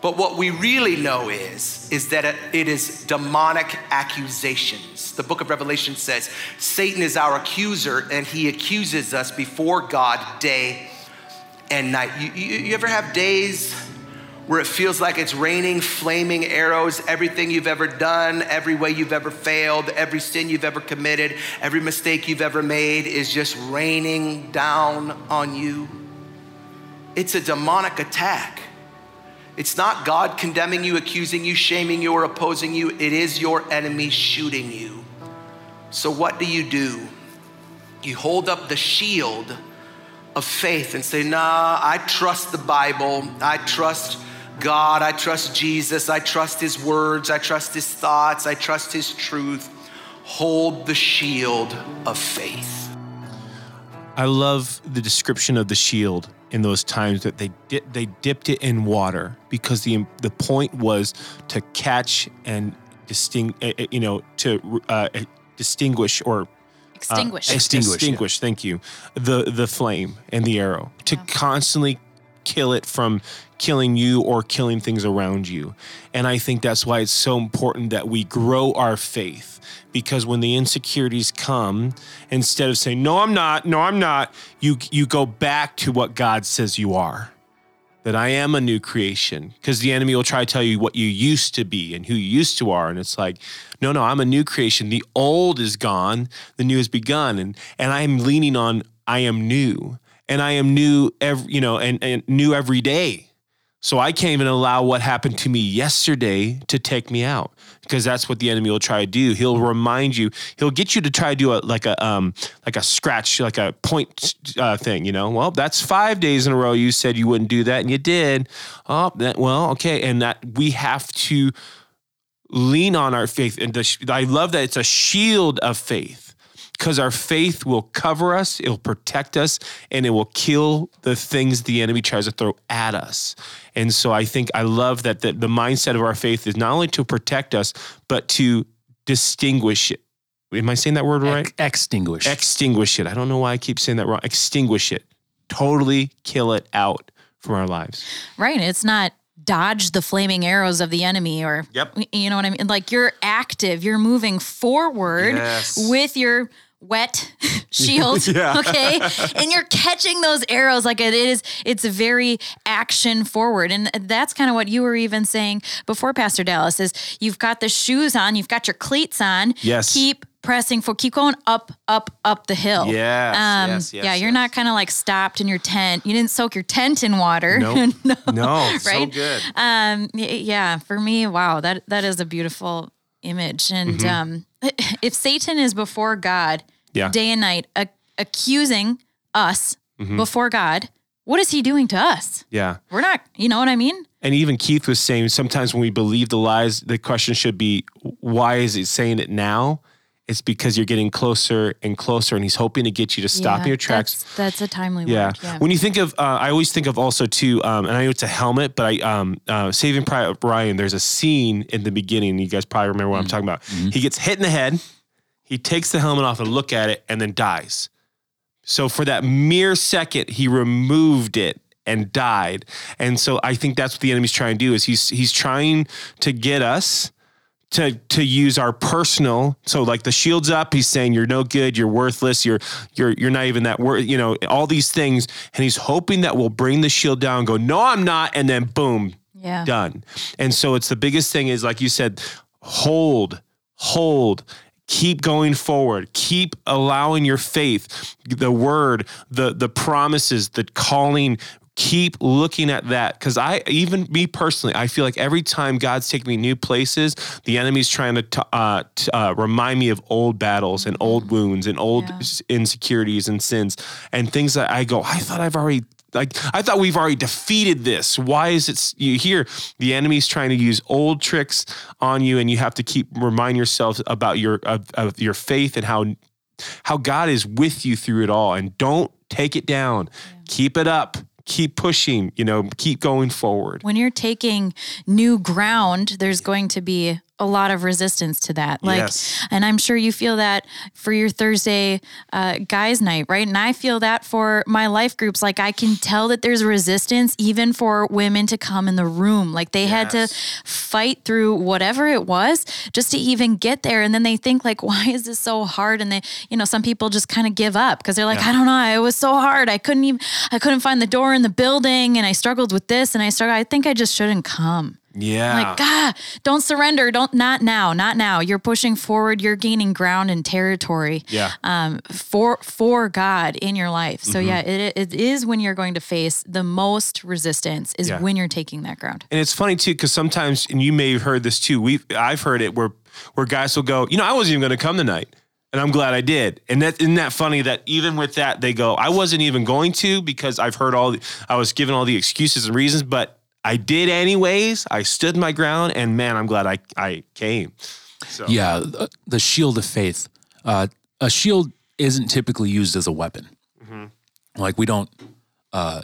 But what we really know is, is that it- it is demonic accusations. The book of Revelation says Satan is our accuser and he accuses us before God day and night. You, you, you ever have days where it feels like it's raining flaming arrows, everything you've ever done, every way you've ever failed, every sin you've ever committed, every mistake you've ever made is just raining down on you. It's a demonic attack. It's not God condemning you, accusing you, shaming you, or opposing you. It is your enemy shooting you. So, what do you do? You hold up the shield of faith and say, Nah, I trust the Bible. I trust God. I trust Jesus. I trust His words. I trust His thoughts. I trust His truth. Hold the shield of faith. I love the description of the shield in those times that they di- they dipped it in water because the the point was to catch and distinguish, eh, eh, you know, to uh, eh, distinguish or Extinguish. uh, Extinguish, extinguish. Thank you. The the flame and the arrow to constantly kill it from killing you or killing things around you. And I think that's why it's so important that we grow our faith because when the insecurities come, instead of saying no, I'm not, no, I'm not, you you go back to what God says you are that I am a new creation because the enemy will try to tell you what you used to be and who you used to are and it's like no no I'm a new creation. The old is gone the new has begun and and I'm leaning on I am new and I am new every you know and, and new every day. So I can't even allow what happened to me yesterday to take me out because that's what the enemy will try to do. He'll remind you. He'll get you to try to do a like a um like a scratch like a point uh, thing. You know, well that's five days in a row you said you wouldn't do that and you did. Oh, that well okay, and that we have to lean on our faith and the, I love that it's a shield of faith because our faith will cover us, it'll protect us, and it will kill the things the enemy tries to throw at us. And so I think I love that the, the mindset of our faith is not only to protect us, but to distinguish it. Am I saying that word right? Ex- extinguish. Extinguish it. I don't know why I keep saying that wrong. Extinguish it. Totally kill it out from our lives. Right. It's not dodge the flaming arrows of the enemy or Yep. you know what I mean? Like you're active, you're moving forward Yes. with your wet [LAUGHS] shield. [LAUGHS] Yeah. Okay. and you're catching those arrows like it is, it's very action forward. And that's kind of what you were even saying before, Pastor Dallas, is you've got the shoes on, you've got your cleats on. Yes. Keep pressing for keep going up, up, up the hill. Yes, Um, yes, yes, yeah, you're yes. not kind of like stopped in your tent. You didn't soak your tent in water. [LAUGHS] Nope. no. So Right? good. Um, yeah, for me, wow, that that is a beautiful image. And um, [CLEARS THROAT] if Satan is before God, Mm-hmm. Yeah. day and night, a- accusing us Mm-hmm. before God, what is he doing to us? Yeah. We're not, you know what I mean? And even Keith was saying sometimes when we believe the lies, the question should be, why is he saying it now? It's because you're getting closer and closer, and he's hoping to get you to stop in Yeah, your tracks. That's, that's a timely Yeah. word. Yeah. When you think of, uh, I always think of also too, um, and I know it's a helmet, but I, um, uh, Saving Private Ryan, there's a scene in the beginning. You guys probably remember what I'm talking about. He gets hit in the head. He takes the helmet off and look at it, and then dies. So for that mere second, he removed it and died. And so I think that's what the enemy's trying to do is he's he's trying to get us to to use our personal so like the shield's up he's saying you're no good you're worthless you're you're you're not even that worth you know all these things and he's hoping that we'll bring the shield down and go no I'm not and then boom yeah. done. And so it's the biggest thing is like you said, hold, hold, keep going forward, keep allowing your faith, the word, the the promises, the calling. Keep looking at that because I, even me personally, I feel like every time God's taking me new places, the enemy's trying to uh, uh, remind me of old battles and old wounds and old Yeah. insecurities and sins and things that I go, I thought I've already like I thought we've already defeated this. Why is it you hear the enemy's trying to use old tricks on you, and you have to keep remind yourself about your of, of your faith and how how God is with you through it all, and don't take it down. Keep it up. Keep pushing. You know, keep going forward. When you're taking new ground, there's going to be a lot of resistance to that. Like, Yes. and I'm sure you feel that for your Thursday uh, guys' night, right? And I feel that for my life groups. Like, I can tell that there's resistance even for women to come in the room. Like, they had to fight through whatever it was just to even get there. And then they think, like, [LAUGHS] why is this so hard? And they, you know, some people just kind of give up because they're like, I don't know, it was so hard. I couldn't even, I couldn't find the door in the building, and I struggled with this, and I struggled. I think I just shouldn't come. Yeah. Like, God, don't surrender. Don't, not now, not now. You're pushing forward. You're gaining ground and territory. Yeah. Um, for for God in your life. So Mm-hmm. yeah, it it is when you're going to face the most resistance is Yeah. when you're taking that ground. And it's funny too, because sometimes, and you may have heard this too. We, I've heard it where where guys will go, you know, I wasn't even going to come tonight, and I'm glad I did. And that isn't that funny that even with that they go, I wasn't even going to because I've heard all, the, I was given all the excuses and reasons, but I did anyways. I stood my ground, and man, I'm glad I I came. So Yeah, the, the shield of faith. Uh, a shield isn't typically used as a weapon. Like we don't. Uh,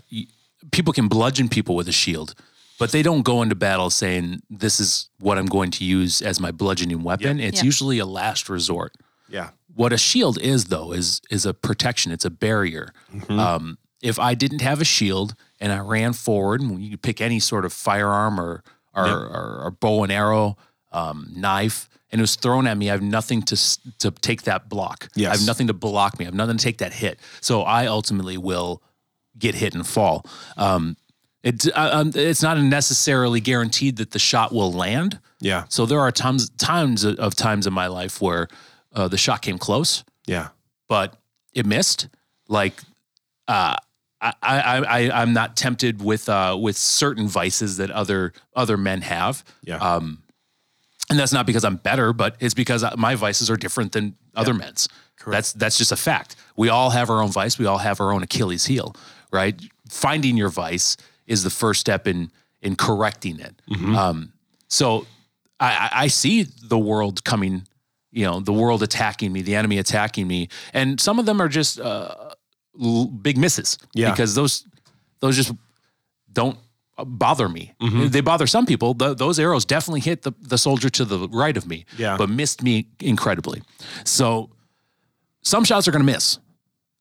people can bludgeon people with a shield, but they don't go into battle saying, "This is what I'm going to use as my bludgeoning weapon." It's Yeah. usually a last resort. yeah, What a shield is, though, is is a protection. It's a barrier. Um, if I didn't have a shield and I ran forward, and you could pick any sort of firearm or or, or, or bow and arrow, um, knife, and it was thrown at me, I have nothing to to take that block. I have nothing to block me. I have nothing to take that hit. So I ultimately will get hit and fall. Um, it, uh, um, it's not necessarily guaranteed that the shot will land. yeah, So there are times times of times in my life where uh, the shot came close, yeah, but it missed. Like uh, I, I, I, I'm not tempted with uh, with certain vices that other other men have, yeah, um, and that's not because I'm better, but it's because my vices are different than other men's. That's that's just a fact. We all have our own vice. We all have our own Achilles heel, right? Finding your vice is the first step in in correcting it. Um, so I, I- I see the world coming, you know, the world attacking me, the enemy attacking me, and some of them are just uh, l- big misses. Yeah. because those those just don't bother me. Mm-hmm. They bother some people. Th those arrows definitely hit the, the soldier to the right of me, Yeah. but missed me incredibly. So some shots are going to miss.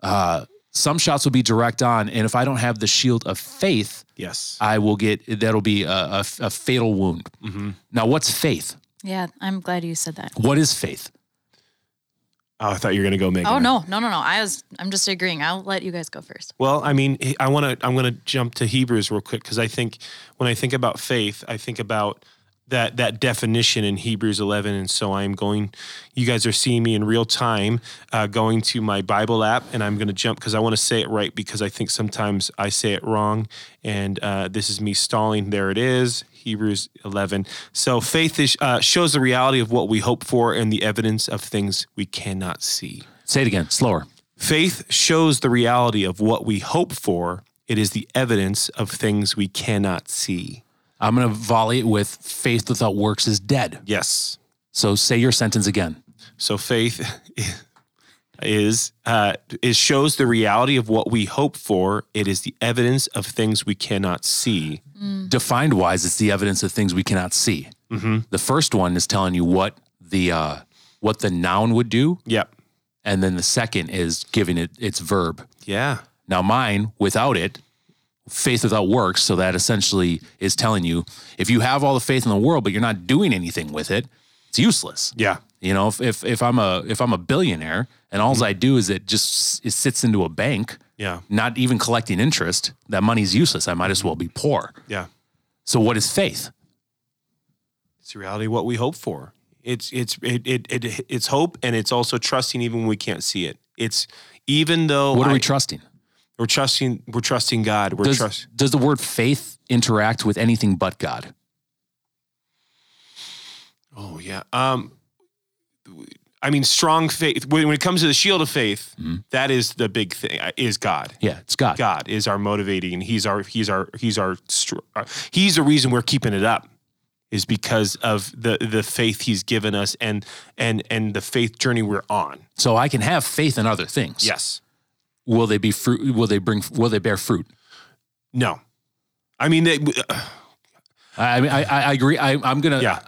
Uh, some shots will be direct on, and if I don't have the shield of faith, yes, I will get that'll be a, a, a fatal wound. Mm-hmm. Now, what's faith? Yeah, I'm glad you said that. What is faith? Oh, I thought you were gonna go make. Oh no, no, no, no. I was I'm just agreeing. I'll let you guys go first. Well, I mean, I want to. I'm going to jump to Hebrews real quick because I think when I think about faith, I think about that that definition in Hebrews 11, and so I'm going. You guys are seeing me in real time, uh, going to my Bible app, and I'm going to jump because I want to say it right because I think sometimes I say it wrong, and uh, this is me stalling. There it is. Hebrews 11. So faith is, uh, shows the reality of what we hope for and the evidence of things we cannot see. Say it again, slower. Faith shows the reality of what we hope for. It is the evidence of things we cannot see. I'm going to volley it with faith without works is dead. Yes. So say your sentence again. So faith [LAUGHS] is uh, it shows the reality of what we hope for. It is the evidence of things we cannot see. Defined wise, it's the evidence of things we cannot see. The first one is telling you what the uh, what the noun would do, Yep. and then the second is giving it its verb. Yeah. Now, mine without it, faith without works. So that essentially is telling you if you have all the faith in the world, but you're not doing anything with it, it's useless. Yeah. You know, if if, if I'm a if I'm a billionaire and all I do is it just it sits into a bank, Yeah. not even collecting interest, that money's useless. I might as well be poor. Yeah. So what is faith? It's the reality of what we hope for. It's it's it, it, it it's hope and it's also trusting even when we can't see it. It's even though What are I- we trusting? we're trusting we're trusting God. We're Does, trust does the word faith interact with anything but God? Oh yeah. Um, I mean, strong faith. When, when it comes to the shield of faith, Mm-hmm. that is the big thing. uh, Is God? Yeah, it's God. God is our motivating, He's our He's our He's our str- uh, He's the reason we're keeping it up. Is because of the the faith He's given us, and and and the faith journey we're on. So I can have faith in other things. Yes. Will they be fruit? Will they bring? Will they bear fruit? No. I mean, they, uh, I mean, I, I I agree. I, I'm gonna. Yeah.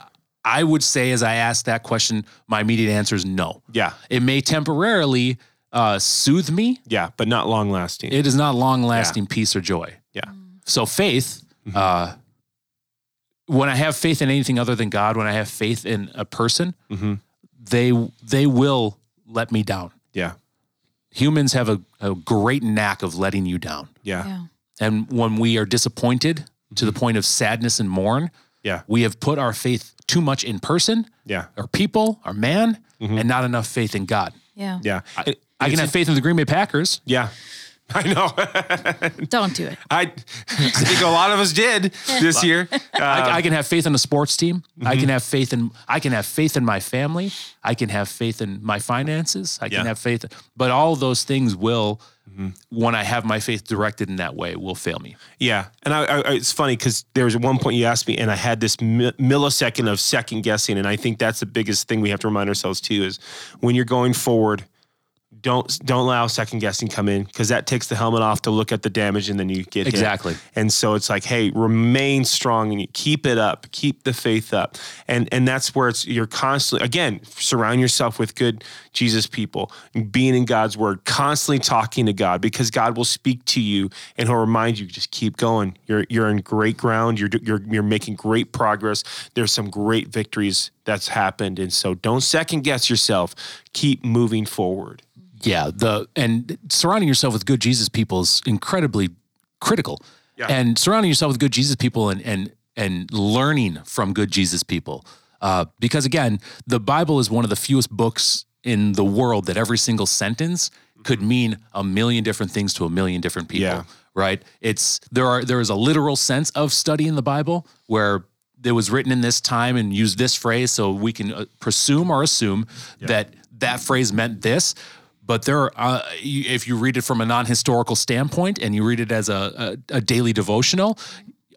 I would say, as I ask that question, my immediate answer is no. Yeah. It may temporarily uh, soothe me. Yeah, but not long lasting. It is not long lasting peace or joy. yeah. So faith, uh, when I have faith in anything other than God, when I have faith in a person, they they will let me down. Yeah. Humans have a, a great knack of letting you down. Yeah. Yeah. And when we are disappointed to the point of sadness and mourn, Yeah. we have put our faith too much in person, Yeah. or people, or man, mm-hmm. and not enough faith in God. Yeah. Yeah. I, I can have faith in the Green Bay Packers. Yeah. [LAUGHS] I know. Don't do it. I, [LAUGHS] I think a lot of us did this year. Uh, I, I can have faith in a sports team. I can have faith in I can have faith in my family. I can have faith in my finances. I can have faith, but all of those things will, when I have my faith directed in that way, will fail me. Yeah, and I, I it's funny because there was one point you asked me, and I had this mi- millisecond of second guessing, and I think that's the biggest thing we have to remind ourselves too is when you're going forward, don't don't allow second guessing come in because that takes the helmet off to look at the damage, and then you get hit. Exactly. And so it's like, hey, remain strong and you keep it up, keep the faith up, and and that's where it's you're constantly again surround yourself with good Jesus people, being in God's word, constantly talking to God because God will speak to you and He'll remind you just keep going. You're you're in great ground. You're you're you're making great progress. There's some great victories that's happened, and so don't second guess yourself. Keep moving forward. Yeah, the and surrounding yourself with good Jesus people is incredibly critical. Yeah. And surrounding yourself with good Jesus people and and and learning from good Jesus people, uh, because again, the Bible is one of the fewest books in the world that every single sentence could mean a million different things to a million different people. Yeah. Right? It's there are there is a literal sense of studying the Bible where it was written in this time and used this phrase, so we can uh, presume or assume that that phrase meant this. But there, are, uh, if you read it from a non-historical standpoint and you read it as a, a, a daily devotional,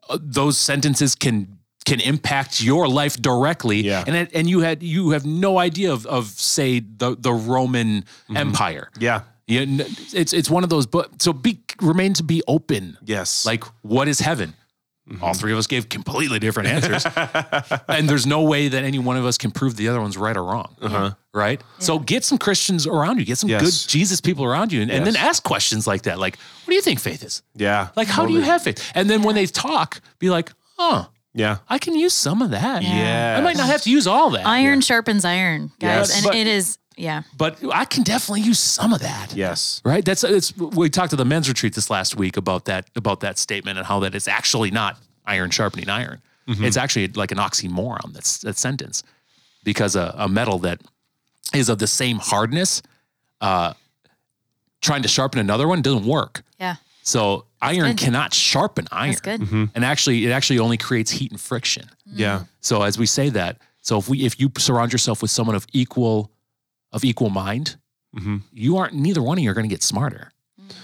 uh, those sentences can can impact your life directly. Yeah. And it, and you had you have no idea of of say the the Roman Empire. Yeah. You it's it's one of those. But so be remain to be open. Yes. Like, what is heaven? All three of us gave completely different answers. [LAUGHS] and there's no way that any one of us can prove the other one's right or wrong. Uh-huh. Right? So get some Christians around you, get some Yes. good Jesus people around you, and, and then ask questions like that. Like, what do you think faith is? yeah. Like, how do you have faith? And then when they talk, be like, huh, Yeah. I can use some of that. Yeah. I might not have to use all that. Iron sharpens iron, guys. Yes. And But- it is, yeah. but I can definitely use some of that. Yes. Right. That's it's. We talked to the men's retreat this last week about that about that statement and how that it's actually not iron sharpening iron. Mm-hmm. It's actually like an oxymoron. That's that sentence because a, a metal that is of the same hardness, uh, trying to sharpen another one doesn't work. Yeah. So iron good. cannot sharpen iron. That's good. Mm-hmm. And actually, it actually only creates heat and friction. Yeah. Mm. So as we say that, so if we if you surround yourself with someone of equal of equal mind, Mm-hmm. you aren't neither one of you are going to get smarter.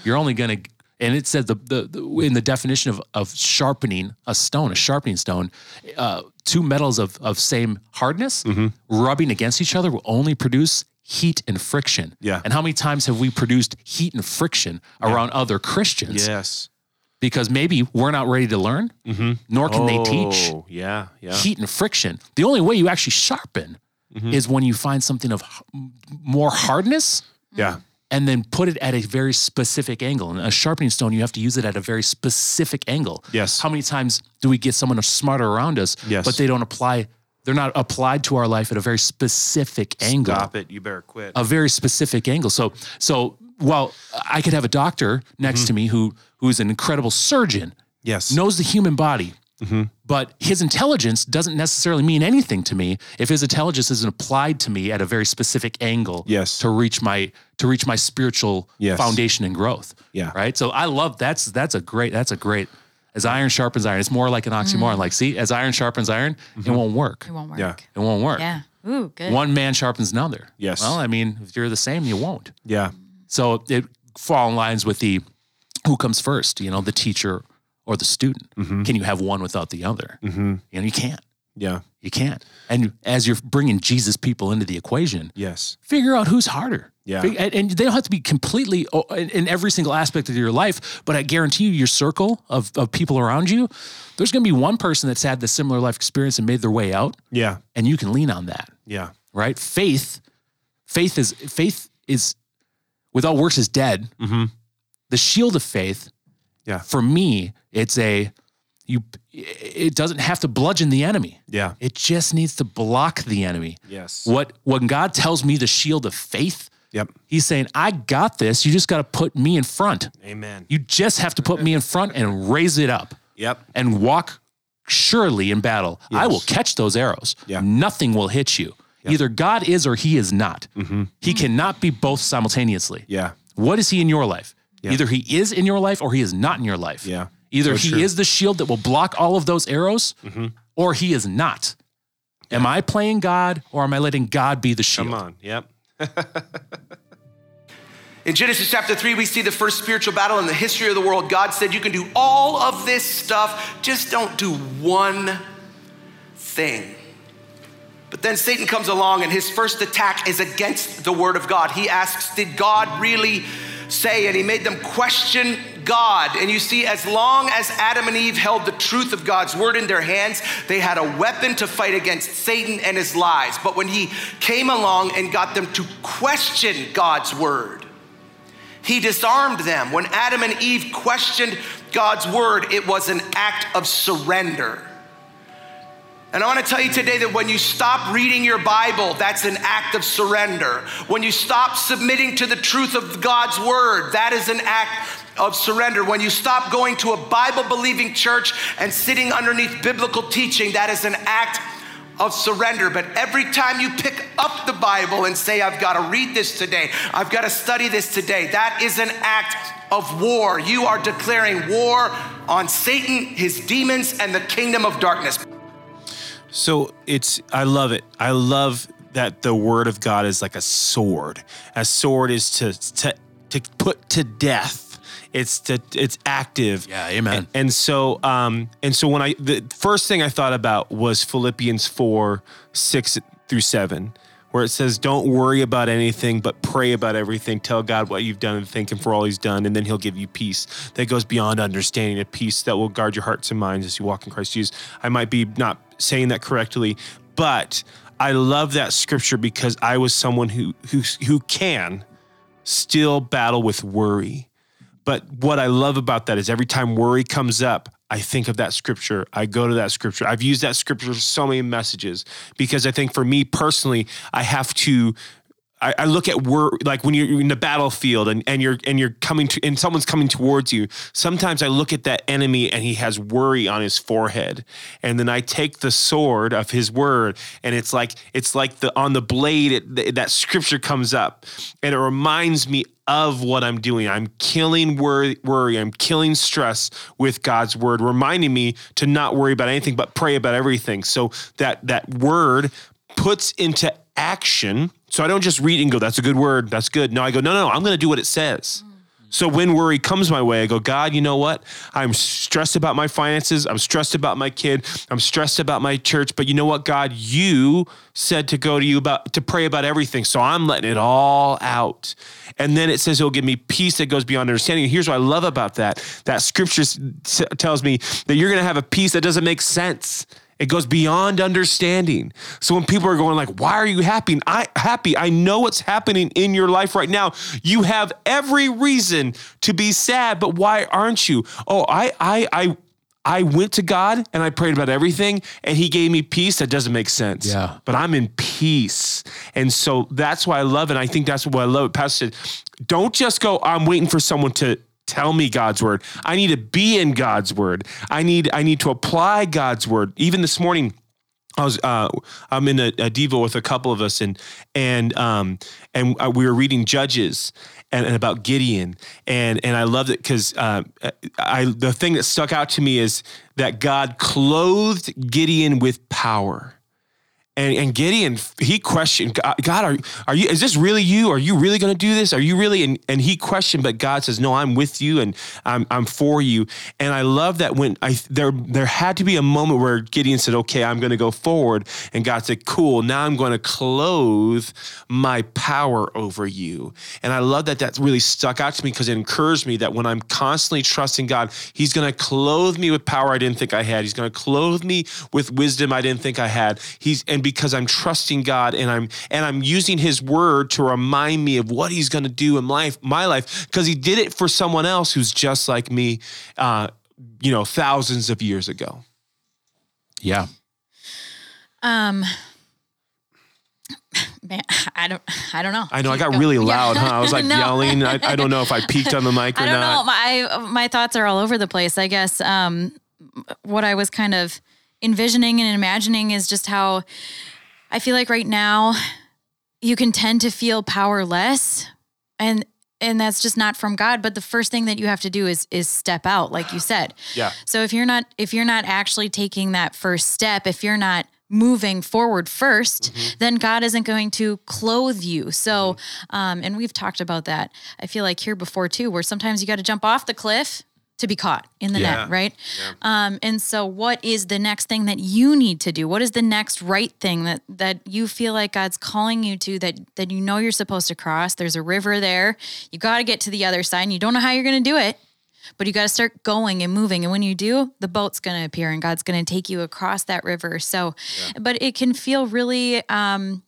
You're only going to and it says the, the, the in the definition of of sharpening a stone, a sharpening stone, uh, two metals of of same hardness Mm-hmm. rubbing against each other will only produce heat and friction. Yeah. And how many times have we produced heat and friction around other Christians? Yes. Because maybe we're not ready to learn, nor can they teach Oh, yeah. Yeah. heat and friction. The only way you actually sharpen Mm-hmm. is when you find something of more hardness Yeah. and then put it at a very specific angle. And a sharpening stone, you have to use it at a very specific angle. Yes. How many times do we get someone smarter around us, Yes. but they don't apply, they're not applied to our life at a very specific angle? Stop it. You better quit. a very specific angle. So so while I could have a doctor next to me who who's an incredible surgeon, yes. knows the human body, Mm-hmm. but his intelligence doesn't necessarily mean anything to me if his intelligence isn't applied to me at a very specific angle Yes. to reach my to reach my spiritual Yes. foundation and growth. Yeah. Right. So I love that's that's a great that's a great as iron sharpens iron. It's more like an oxymoron. Mm. Like, see, as iron sharpens iron, it mm-hmm. won't work. It won't work. Yeah. It won't work. Yeah. Ooh, good. One man sharpens another. Yes. Well, I mean, if you're the same, you won't. Yeah. So it fall in lines with the who comes first, you know, the teacher or the student. Mm-hmm. Can you have one without the other? You know, you can't. Yeah. You can't. And as you're bringing Jesus people into the equation, Yes. figure out who's harder. Yeah. And, and they don't have to be completely in, in every single aspect of your life, but I guarantee you, your circle of, of people around you, there's going to be one person that's had the similar life experience and made their way out, Yeah. and you can lean on that, Yeah. right? Faith, faith is faith is without works is dead. Mm-hmm. The shield of faith, Yeah. for me, it's a you. It doesn't have to bludgeon the enemy. Yeah. It just needs to block the enemy. Yes. What when God tells me the shield of faith, Yep. He's saying, I got this. You just got to put me in front. Amen. You just have to put me in front and raise it up Yep. and walk surely in battle. I will catch those arrows. Yeah. Nothing will hit you. Either God is or he is not. Mm-hmm. He cannot be both simultaneously. Yeah. What is he in your life? Yeah. Either he is in your life or he is not in your life. Yeah. Either he true. Mm-hmm. is the shield that will block all of those arrows or he is not. Am I playing God or am I letting God be the shield? Come on. Yep. [LAUGHS] In Genesis chapter 3, we see the first spiritual battle in the history of the world. God said, You can do all of this stuff, just don't do one thing. But then Satan comes along, and his first attack is against the word of God. He asks, Did God really say? And he made them question God. And you see, as long as Adam and Eve held the truth of God's word in their hands, they had a weapon to fight against Satan and his lies. But when he came along and got them to question God's word, he disarmed them. When Adam and Eve questioned God's word, it was an act of surrender. And I want to tell you today that when you stop reading your Bible, that's an act of surrender. When you stop submitting to the truth of God's word, that is an act of surrender. When you stop going to a Bible believing church and sitting underneath biblical teaching, that is an act of surrender. But every time you pick up the Bible and say, I've got to read this today, I've got to study this today, that is an act of war. You are declaring war on Satan, his demons, and the kingdom of darkness. So it's I love it. I love that the word of God is like a sword. A sword is to to to put to death. It's to it's active. Yeah, amen. And, and so um and so when I the first thing I thought about was Philippians 4, 6 through 7, where it says, Don't worry about anything, but pray about everything. Tell God what you've done and thank him for all he's done, and then he'll give you peace that goes beyond understanding, a peace that will guard your hearts and minds as you walk in Christ Jesus. I might be not saying that correctly, but I love that scripture because I was someone who who who can still battle with worry. But what I love about that is every time worry comes up, I think of that scripture. I go to that scripture. I've used that scripture so many messages because I think for me personally, I have to. I, I look at worry like when you're in the battlefield and, and you're and you're coming to and someone's coming towards you. Sometimes I look at that enemy and he has worry on his forehead, and then I take the sword of his word and it's like it's like the on the blade it, that scripture comes up and it reminds me of what I'm doing. I'm killing worry. I'm killing stress with God's word, reminding me to not worry about anything but pray about everything. So that that word puts into action. So I don't just read and go, that's a good word. That's good. No, I go, no, no, I'm going to do what it says. So when worry comes my way, I go, God, you know what? I'm stressed about my finances. I'm stressed about my kid. I'm stressed about my church. But you know what, God? You said to go to you about to pray about everything. So I'm letting it all out. And then it says he'll give me peace that goes beyond understanding. And Here's what I love about that. That scripture tells me that you're going to have a peace that doesn't make sense. It goes beyond understanding. So when people are going like, "Why are you happy?" I happy. I know what's happening in your life right now. You have every reason to be sad, but why aren't you? Oh, I I I I went to God and I prayed about everything and he gave me peace that doesn't make sense. Yeah. But I'm in peace. And so that's why I love it. I think that's what I love. Pastor said, don't just go, I'm waiting for someone to tell me God's word. I need to be in God's word. I need I need to apply God's word. Even this morning, I was uh, I'm in a, a devo with a couple of us, and and um and uh, we were reading Judges and, and about Gideon, and and I loved it because uh, I the thing that stuck out to me is that God clothed Gideon with power. And, and Gideon, he questioned God, are, are you, is this really you? Are you really going to do this? Are you really? And, and he questioned, but God says, no, I'm with you and I'm, I'm for you. And I love that when I, there, there had to be a moment where Gideon said, okay, I'm going to go forward. And God said, cool, now I'm going to clothe my power over you. And I love that that really stuck out to me because it encouraged me that when I'm constantly trusting God, he's going to clothe me with power I didn't think I had. He's going to clothe me with wisdom I didn't think I had. He's, and because I'm trusting God and I'm and I'm using his word to remind me of what he's going to do in life my life because he did it for someone else who's just like me uh, you know thousands of years ago. Yeah. Um, man, I don't, I don't know. I know I got really going. loud, huh? I was like [LAUGHS] No. yelling. I, I don't know if I peaked on the mic [LAUGHS] or I don't know. not. My my thoughts are all over the place. I guess um, what I was kind of envisioning and imagining is just how I feel like right now you can tend to feel powerless, and and that's just not from God. But the first thing that you have to do is is step out, like you said. Yeah. So if you're not if you're not actually taking that first step, if you're not moving forward 1st then God isn't going to clothe you. So, um, and we've talked about that. I feel like here before too, where sometimes you got to jump off the cliff to be caught in the Yeah. net, right? Um, and so, what is the next thing that you need to do? What is the next right thing that that you feel like God's calling you to? That that you know you're supposed to cross. There's a river there. You got to get to the other side, and you don't know how you're going to do it but you got to start going and moving. And when you do, the boat's going to appear and God's going to take you across that river. So, but it can feel really um,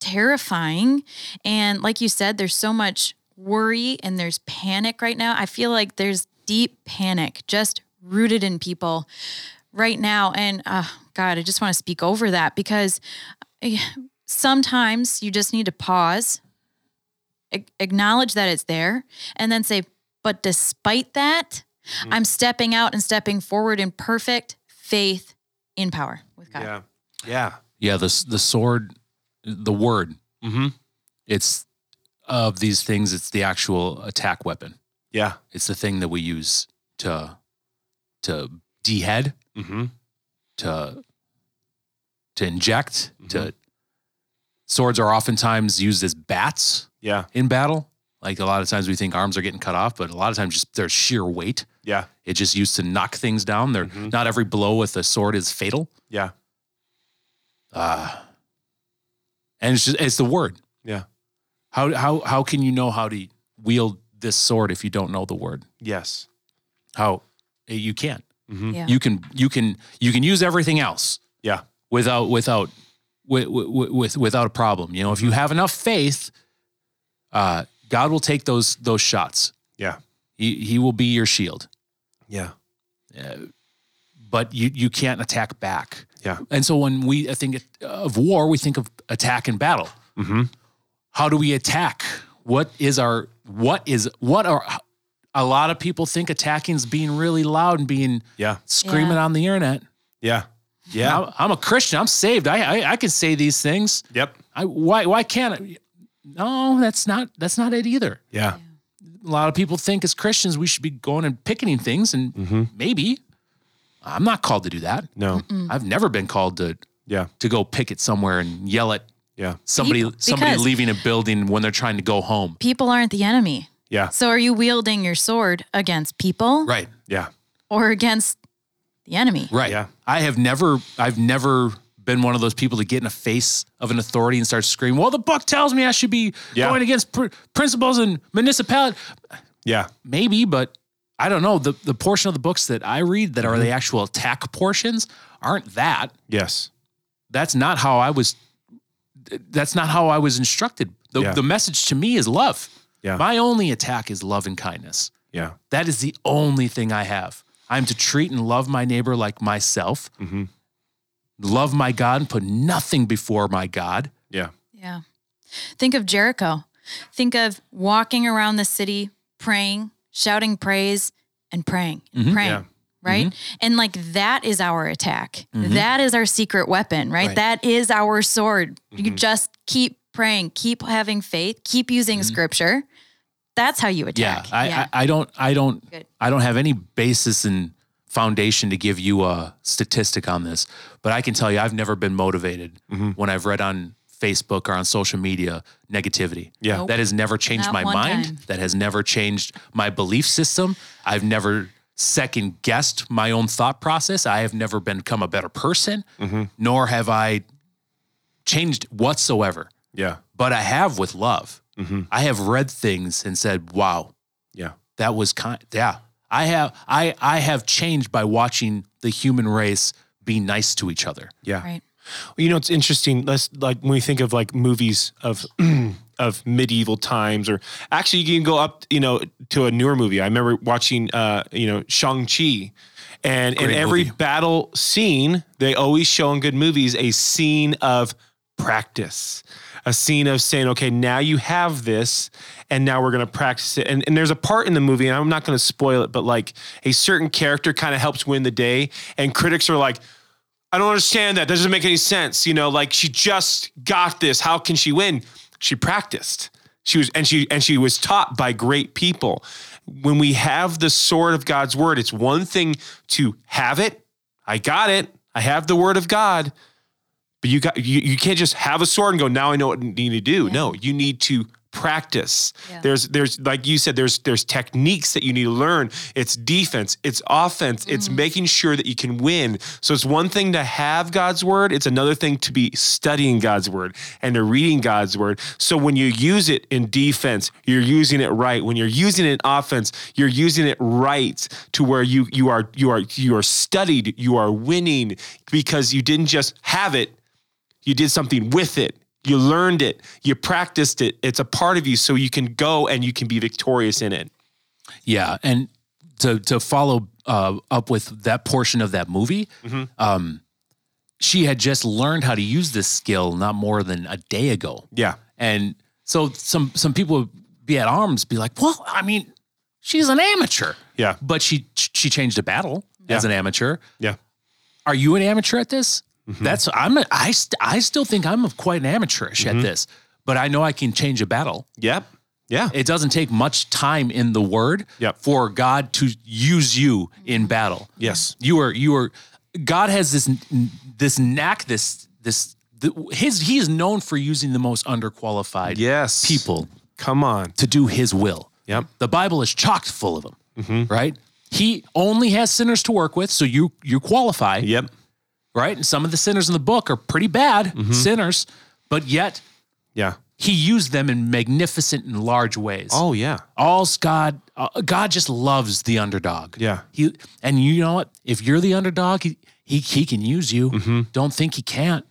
terrifying. And like you said, there's so much worry and there's panic right now. I feel like there's deep panic just rooted in people right now. And uh, God, I just want to speak over that because eh, sometimes you just need to pause acknowledge that it's there and then say but despite that i'm stepping out and stepping forward in perfect faith in power with god Yeah. Yeah. Yeah. The, the sword, the word, Mm-hmm. it's of these things, it's the actual attack weapon. Yeah. It's the thing that we use to, to dehead, Mm-hmm. to, to inject, to, swords are oftentimes used as bats Yeah. in battle. Like a lot of times we think arms are getting cut off, but a lot of times just there's sheer weight. Yeah. It just used to knock things down. They're not every blow with a sword is fatal. Yeah. Uh, and it's just it's the word. Yeah. How how how can you know how to wield this sword if you don't know the word? Yes. How eh, you can't. yeah You can you can you can use everything else Yeah. without without with, with without a problem. You know, if you have enough faith, uh, God will take those those shots. Yeah. He he will be your shield. Yeah. But you you can't attack back. Yeah. And so when we I think of war, we think of attack and battle. Mm-hmm. How do we attack? What is our what is what are a lot of people think attacking is being really loud and being Yeah. screaming Yeah. on the internet. Yeah. Yeah. I'm, I'm a Christian. I'm saved. I, I I can say these things. Yep. I why why can't I? No, that's not that's not it either. Yeah. A lot of people think as Christians we should be going and picketing things, and Mm-hmm. maybe I'm not called to do that. No. I've never been called to Yeah. to go picket somewhere and yell at Yeah. somebody People- somebody leaving a building when they're trying to go home. people aren't the enemy Yeah. so are you wielding your sword against people Right. Yeah. or against the enemy Right. Yeah. I have never I've never been one of those people to get in the face of an authority and start screaming, "Well, the book tells me I should be Yeah. going against pr- principles and municipality." Yeah. Maybe, but I don't know. The the portion of the books that I read that are Mm-hmm. the actual attack portions aren't that. Yes. That's not how I was that's not how I was instructed. The Yeah. the message to me is love. Yeah. My only attack is love and kindness. Yeah. That is the only thing I have. I'm to treat and love my neighbor like myself. Mm-hmm. Love my God and put nothing before my God. Yeah. Yeah. Think of Jericho. Think of walking around the city, praying, shouting praise, and praying, and praying. Yeah. Right. Mm-hmm. And like that is our attack. Mm-hmm. That is our secret weapon, right? Right. That is our sword. You mm-hmm. just keep praying, keep having faith, keep using scripture. That's how you Yeah, attack. I, I, I don't, I don't, Good. I don't have any basis in foundation to give you a statistic on this, but I can tell you I've never been motivated when I've read on Facebook or on social media negativity. Yeah. Nope. That has never changed Not my mind. time. That has never changed my belief system. I've never second guessed my own thought process. I have never become a better person, mm-hmm. nor have I changed whatsoever. Yeah. But I have with love. Mm-hmm. I have read things and said, wow, Yeah. that was kind yeah i have i i have changed by watching the human race be nice to each other Yeah. Right. You know, it's interesting. Let's like when we think of like movies of [CLEARS THROAT] of medieval times, or actually you can go up, you know, to a newer movie. I remember watching, uh, you know, Shang Chi, and in every movie. battle scene, they always show in good movies a scene of practice, a scene of saying, okay, now you have this, and now we're going to practice it. And, and there's a part in the movie, and I'm not going to spoil it, but like a certain character kind of helps win the day, and critics are like. I don't understand that. That doesn't make any sense. You know, like she just got this. How can she win? She practiced. She was and she and she was taught by great people. When we have the sword of God's word, it's one thing to have it. I got it. I have the word of God. But you got you, you can't just have a sword and go, now I know what I need to do. No, you need to practice. Yeah. There's there's like you said, there's there's techniques that you need to learn. It's defense, it's offense, it's mm-hmm. making sure that you can win. So it's one thing to have God's word, it's another thing to be studying God's word and to reading God's word. So when you use it in defense, you're using it right. When you're using it in offense, you're using it right to where you you are you are you are studied, you are winning because you didn't just have it, you did something with it. You learned it. You practiced it. It's a part of you, so you can go and you can be victorious in it. yeah and to to follow uh, up with that portion of that movie um she had just learned how to use this skill not more than a day ago Yeah. and so some some people would be at arms be like well i mean she's an amateur Yeah. but she she changed a battle as an amateur Yeah. are you an amateur at this? Mm-hmm. That's I'm a, I st- I still think I'm quite an amateurish Mm-hmm. at this, but I know I can change a battle. Yep. Yeah. It doesn't take much time in the word Yep. for God to use you in battle. Yes. You are you are God has this this knack this this the, his he is known for using the most underqualified Yes. people Come on. to do his will. Yep. The Bible is chocked full of them, Mm-hmm. right? He only has sinners to work with, so you you qualify Yep. Right? And some of the sinners in the book are pretty bad Mm-hmm. sinners, but yet Yeah. he used them in magnificent and large ways. Oh yeah. All's God, uh, God just loves the underdog. Yeah. He and you know what? If you're the underdog, he he, he can use you. Mm-hmm. Don't think he can't.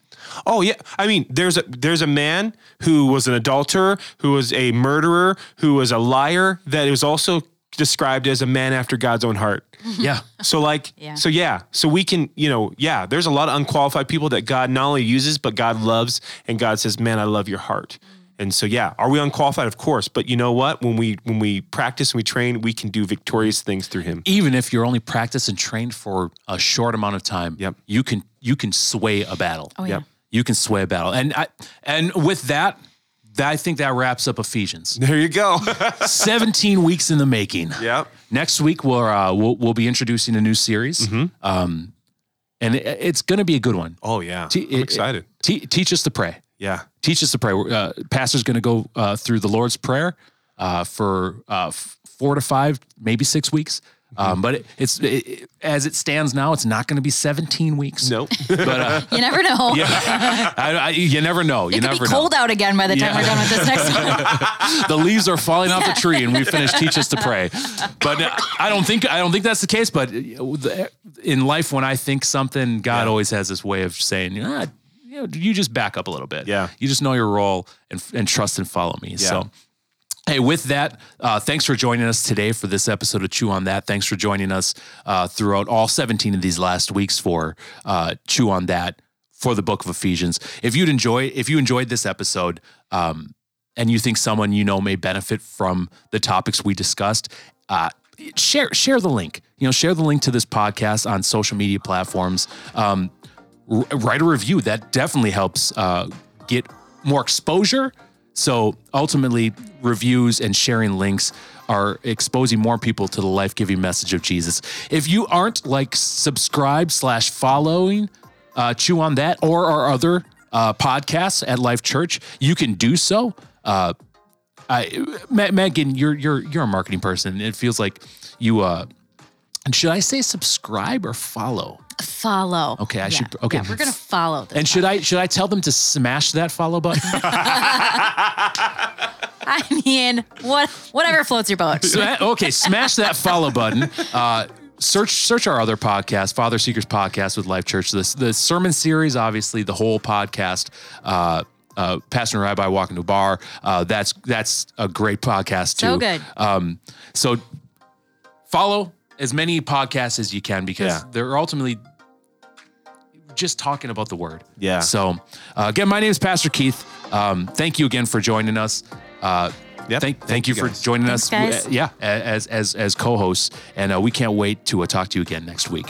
Oh yeah. I mean, there's a there's a man who was an adulterer, who was a murderer, who was a liar that is also described as a man after God's own heart. [LAUGHS] Yeah. So like, [LAUGHS] Yeah. so yeah, so we can, you know, yeah, there's a lot of unqualified people that God not only uses, but God loves, and God says, "Man, I love your heart." Mm. And so yeah, are we unqualified? Of course, but you know what? When we when we practice and we train, we can do victorious things through Him. Even if you're only practiced and trained for a short amount of time, Yep. you can you can sway a battle. Oh, yeah. Yep. You can sway a battle. And I and with that, that I think that wraps up Ephesians. There you go. [LAUGHS] 17 weeks in the making. yep. Next week we'll uh, we'll, we'll be introducing a new series, um, and it, it's going to be a good one. Oh yeah, Te- I'm it- excited. Te- teach us to pray. yeah. Teach us to pray. Uh, pastor's going to go uh, through the Lord's prayer uh, for uh, f- four to five, maybe six weeks. Um, but it, it's it, it- as it stands now, it's not going to be 17 weeks. Nope. [LAUGHS] but uh, You never know. [LAUGHS] I, I, you never know. You It could never be know. cold out again by the time Yeah. we're done with this next one. [LAUGHS] the leaves are falling off the tree and we finish teach us to pray but uh, i don't think i don't think that's the case but uh, in life when i think something god Yeah. always has this way of saying ah, you, know, you just back up a little bit Yeah. you just know your role and, and trust and follow me so Hey, with that, uh, thanks for joining us today for this episode of Chew on That. Thanks for joining us uh, throughout all 17 of these last weeks for uh, Chew on That for the book of Ephesians. If you'd enjoy, if you enjoyed this episode, um, and you think someone you know may benefit from the topics we discussed, uh, share share the link. You know, share the link to this podcast on social media platforms. Um, r- write a review. That definitely helps uh, get more exposure. So ultimately, reviews and sharing links are exposing more people to the life giving message of Jesus. If you aren't like subscribe slash following, uh, chew on that or our other uh, podcasts at Life Church, you can do so. Uh, I, Megan, you're you're you're a marketing person. It feels like you. Uh, and should I say subscribe or follow? Follow. Okay, I Yeah. should- okay. Yeah, we're gonna follow. This And should I should I tell them to smash that follow button? [LAUGHS] [LAUGHS] I mean, what whatever floats your boat. Sma- okay, smash that follow button. Uh, search search our other podcast, Father Seekers Podcast with Life Church. The the sermon series, obviously, the whole podcast. Uh, uh, Pastor and Rabbi walking to a bar. Uh, that's that's a great podcast too. So good. Um, so follow as many podcasts as you can because Yeah. they're ultimately just talking about the word. Yeah. So uh, again, my name is Pastor Keith. Um, thank you again for joining us. Uh, Yep. Thank, thank, Thank you you for joining Thanks, us. guys. Uh, yeah, as as as co-hosts, and uh, we can't wait to uh, talk to you again next week.